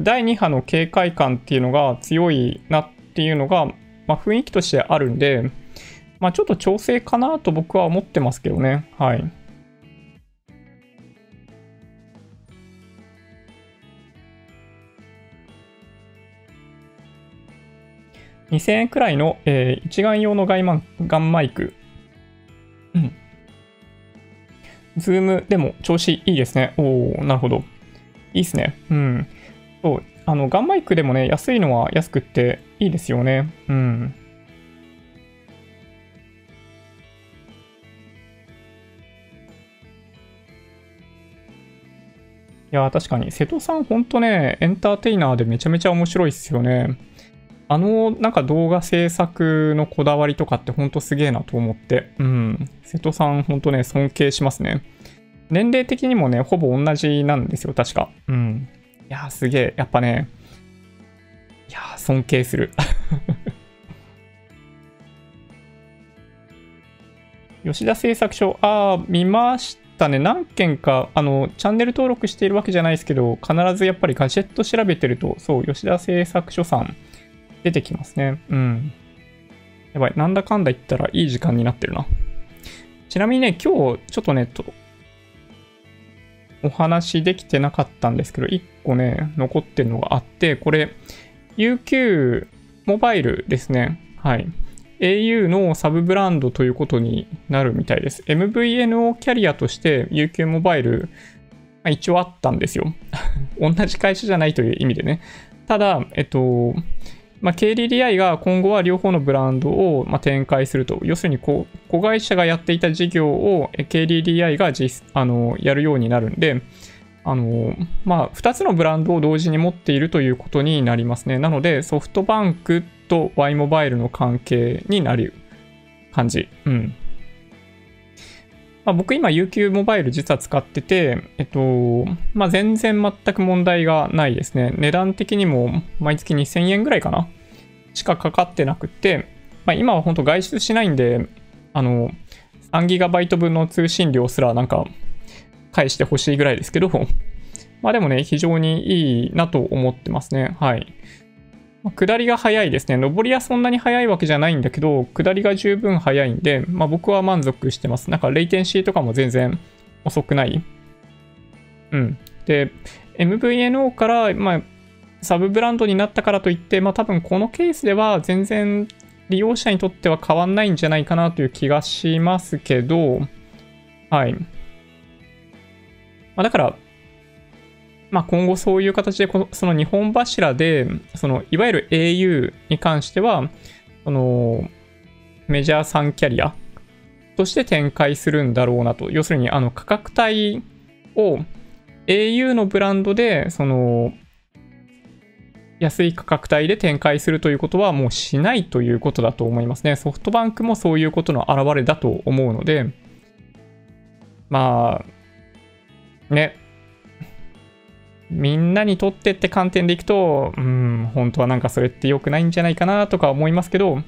第2波の警戒感っていうのが強いなっていうのが、まあ、雰囲気としてあるんで、まあちょっと調整かなと僕は思ってますけどね。はい。2000円くらいの、えー、一眼用のガイマンガンマイク。うん。 Zoom でも調子いいですね。おおなるほど。いいっすね。うん。そう。あの、ガンマイクでもね、安いのは安くっていいですよね。うん。いや、確かに、瀬戸さん、ほんとね、エンターテイナーでめちゃめちゃ面白いっすよね。あの、なんか動画制作のこだわりとかってほんとすげえなと思って、うん。瀬戸さんほんとね、尊敬しますね。年齢的にもね、ほぼ同じなんですよ、確か。うん。いやすげえ。やっぱね、いや尊敬する。吉田製作所、ああ、見ましたね。何件か、あの、チャンネル登録しているわけじゃないですけど、必ずやっぱりガジェット調べてると、そう、吉田製作所さん、出てきますね。うん。やばい。なんだかんだ言ったらいい時間になってるな。ちなみにね、今日ちょっとね、とお話できてなかったんですけど、1個ね、残ってるのがあって、これ、UQ モバイルですね。はい。au のサブブランドということになるみたいです。MVNO キャリアとして UQ モバイル、まあ、一応あったんですよ。同じ会社じゃないという意味でね。ただ、えっと、まあ、KDDI が今後は両方のブランドをま展開すると。要するに子会社がやっていた事業を KDDI が実あのやるようになるんで、あのまあ、2つのブランドを同時に持っているということになりますね。なので、ソフトバンクと Y モバイルの関係になる感じ。うん。まあ、僕今 UQ モバイル実は使ってて、えっと、まあ、全然全く問題がないですね。値段的にも毎月2000円ぐらいかな？しかかかってなくて、まあ、今は本当外出しないんで、あの、3GB 分の通信量すらなんか返してほしいぐらいですけど、まあでもね、非常にいいなと思ってますね。はい。ま、下りが早いですね。上りはそんなに早いわけじゃないんだけど、下りが十分早いんで、まあ、僕は満足してます。なんか、レイテンシーとかも全然遅くない。うん。で、MVNO から、まあ、サブブランドになったからといって、まあ、多分このケースでは全然利用者にとっては変わんないんじゃないかなという気がしますけど、はい。まあ、だから、まあ、今後そういう形でこの、その日本柱で、そのいわゆる au に関しては、そのメジャー3キャリアとして展開するんだろうなと。要するに、あの価格帯を au のブランドで、その安い価格帯で展開するということはもうしないということだと思いますね。ソフトバンクもそういうことの表れだと思うので、まあ、ね、みんなにとってって観点でいくと、うん、本当はなんかそれって良くないんじゃないかなとか思いますけど、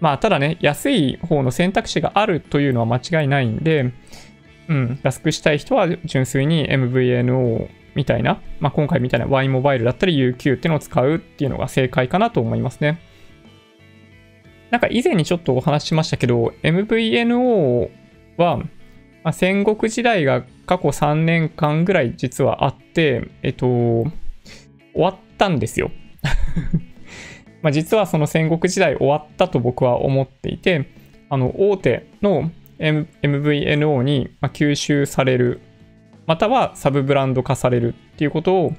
まあ、ただね、安い方の選択肢があるというのは間違いないんで、うん、安くしたい人は純粋に MVNO みたいな、まあ、今回みたいな Y モバイルだったり UQ っていうのを使うっていうのが正解かなと思いますね。なんか以前にちょっとお話ししましたけど、MVNO は、まあ、戦国時代が過去3年間ぐらい実はあって、えっと、終わったんですよ。まあ実はその戦国時代終わったと僕は思っていて、あの、大手の MVNO に吸収される、またはサブブランド化されるっていうことを、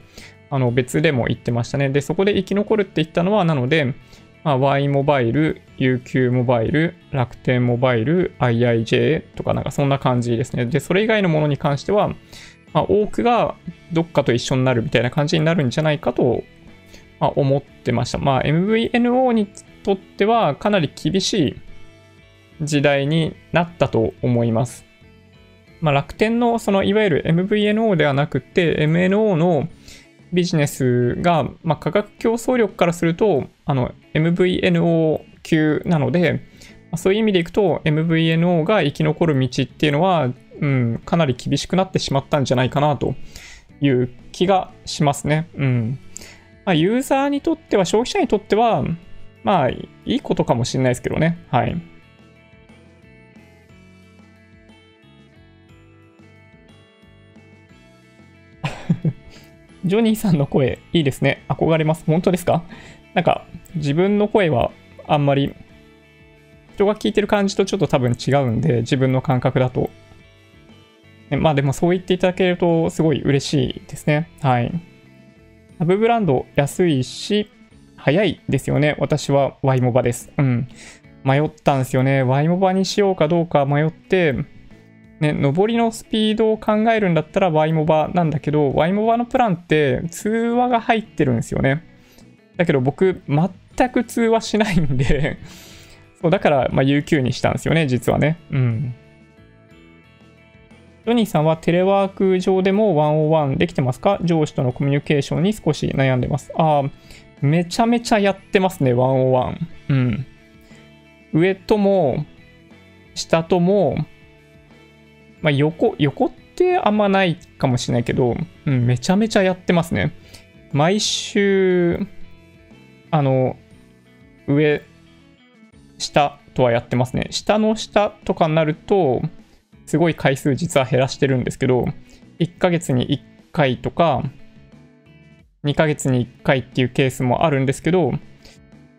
あの別でも言ってましたね。で、そこで生き残るって言ったのは、なので、まあ、Y モバイル、UQ モバイル、楽天モバイル、IIJ とかなんかそんな感じですね。で、それ以外のものに関しては、まあ、多くがどっかと一緒になるみたいな感じになるんじゃないかと、ま、思ってました。まあ、MVNO にとってはかなり厳しい時代になったと思います。まあ、楽天のそのいわゆる MVNO ではなくて MNO のビジネスが、まあ、価格競争力からするとあの MVNO 級なので、そういう意味でいくと MVNO が生き残る道っていうのは、うん、かなり厳しくなってしまったんじゃないかなという気がしますね。うんまあ、ユーザーにとっては消費者にとってはまあいいことかもしれないですけどね。はい。ジョニーさんの声、いいですね。憧れます。本当ですか？なんか、自分の声はあんまり、人が聞いてる感じとちょっと多分違うんで、自分の感覚だと。ね、まあでもそう言っていただけるとすごい嬉しいですね。はい。サブブランド安いし、早いですよね。私は Y モバです。うん。迷ったんですよね。Y モバにしようかどうか迷って、ね、上りのスピードを考えるんだったら Y モバなんだけど、Y モバのプランって通話が入ってるんですよね。だけど僕、全く通話しないんで そうだから、まあ、UQ にしたんですよね、実はね。うん。ジョニーさんはテレワーク上でも101できてますか？上司とのコミュニケーションに少し悩んでます。ああ、めちゃめちゃやってますね、101。うん。上とも、下とも、まあ、横、横ってあんまないかもしれないけど、うん、めちゃめちゃやってますね。毎週、あの、上、下とはやってますね。下の下とかになると、すごい回数実は減らしてるんですけど、1ヶ月に1回とか、2ヶ月に1回っていうケースもあるんですけど、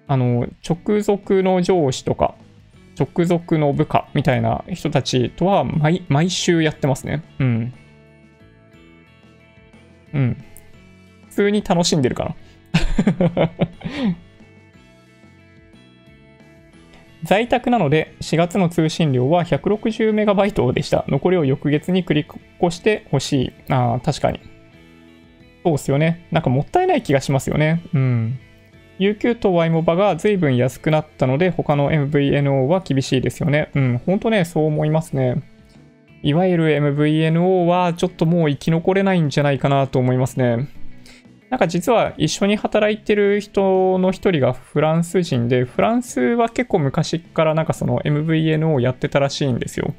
あの、直属の上司とか、直属の部下みたいな人たちとは毎毎週やってますね。うん。うん。普通に楽しんでるかな。在宅なので4月の通信量は 160MB でした。残りを翌月に繰り越してほしい。ああ、確かに。そうっすよね。なんかもったいない気がしますよね。うん。UQ と YMOBA が随分安くなったので、他の MVNO は厳しいですよね。うん、ほんとね、そう思いますね。いわゆる MVNO はちょっともう生き残れないんじゃないかなと思いますね。なんか実は一緒に働いてる人の一人がフランス人で、フランスは結構昔からなんかその MVNO をやってたらしいんですよ。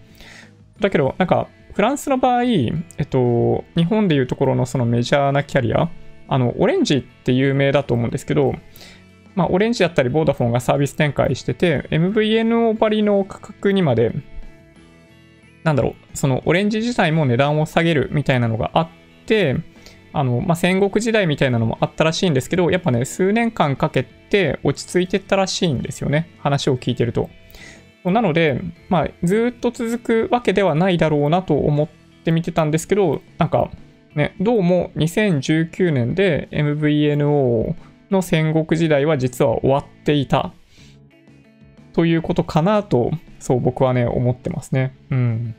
だけど、なんかフランスの場合、えっと、日本でいうところのそのメジャーなキャリア、あの、オレンジって有名だと思うんですけど、まあ、オレンジだったり、ボーダフォンがサービス展開してて、MVNO 張りの価格にまで、なんだろう、そのオレンジ自体も値段を下げるみたいなのがあって、あの、まあ、戦国時代みたいなのもあったらしいんですけど、やっぱね、数年間かけて落ち着いてったらしいんですよね。話を聞いてると。なので、まあ、ずっと続くわけではないだろうなと思って見てたんですけど、なんか、ね、どうも2019年で MVNO の戦国時代は実は終わっていたということかなと、そう僕はね、思ってますね。うん。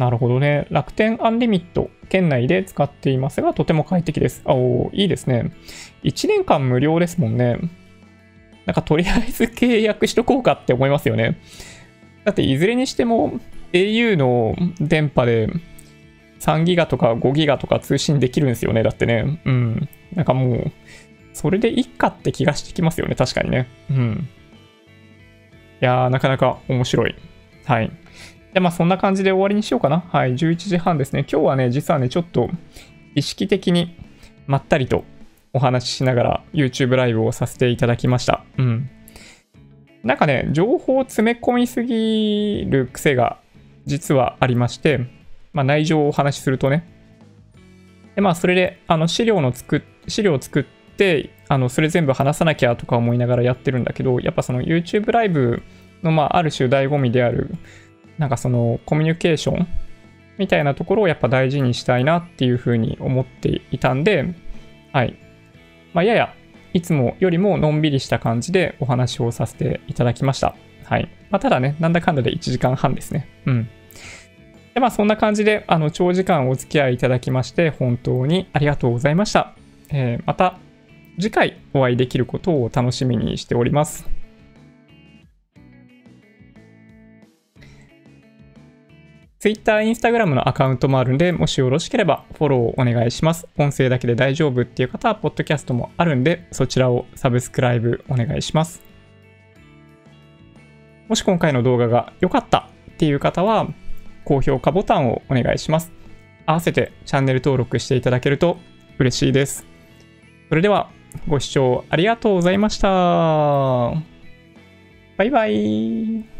なるほどね。楽天アンリミット、県内で使っていますが、とても快適です。あおいいですね。1年間無料ですもんね。なんかとりあえず契約しとこうかって思いますよね。だっていずれにしても au の電波で3ギガとか5ギガとか通信できるんですよね。だってね。うん。なんかもう、それでいいかって気がしてきますよね。確かにね。うん。いやー、なかなか面白い。はい。で、まあそんな感じで終わりにしようかな。はい。11時半ですね。今日はね、実はね、ちょっと意識的にまったりとお話ししながら YouTube ライブをさせていただきました。うん。なんかね、情報を詰め込みすぎる癖が実はありまして、まあ、内情をお話しするとね、で、まあ、それで、あの、資料の作っ、資料を作って、あの、それ全部話さなきゃとか思いながらやってるんだけど、やっぱその YouTube ライブの、まあ、ある種醍醐味である、なんかその、コミュニケーションみたいなところをやっぱ大事にしたいなっていうふうに思っていたんで、はい。まあ、やや、いつもよりものんびりした感じでお話をさせていただきました。はい。まあ、ただね、なんだかんだで1時間半ですね。うん。で、まあ、そんな感じで、あの、長時間お付き合いいただきまして、本当にありがとうございました。えーまた、次回お会いできることを楽しみにしております。Twitter、Instagram のアカウントもあるんで、もしよろしければフォローお願いします。音声だけで大丈夫っていう方は、ポッドキャストもあるんで、そちらをサブスクライブお願いします。もし今回の動画が良かったっていう方は、高評価ボタンをお願いします。合わせてチャンネル登録していただけると嬉しいです。それでは、ご視聴ありがとうございました。バイバイ。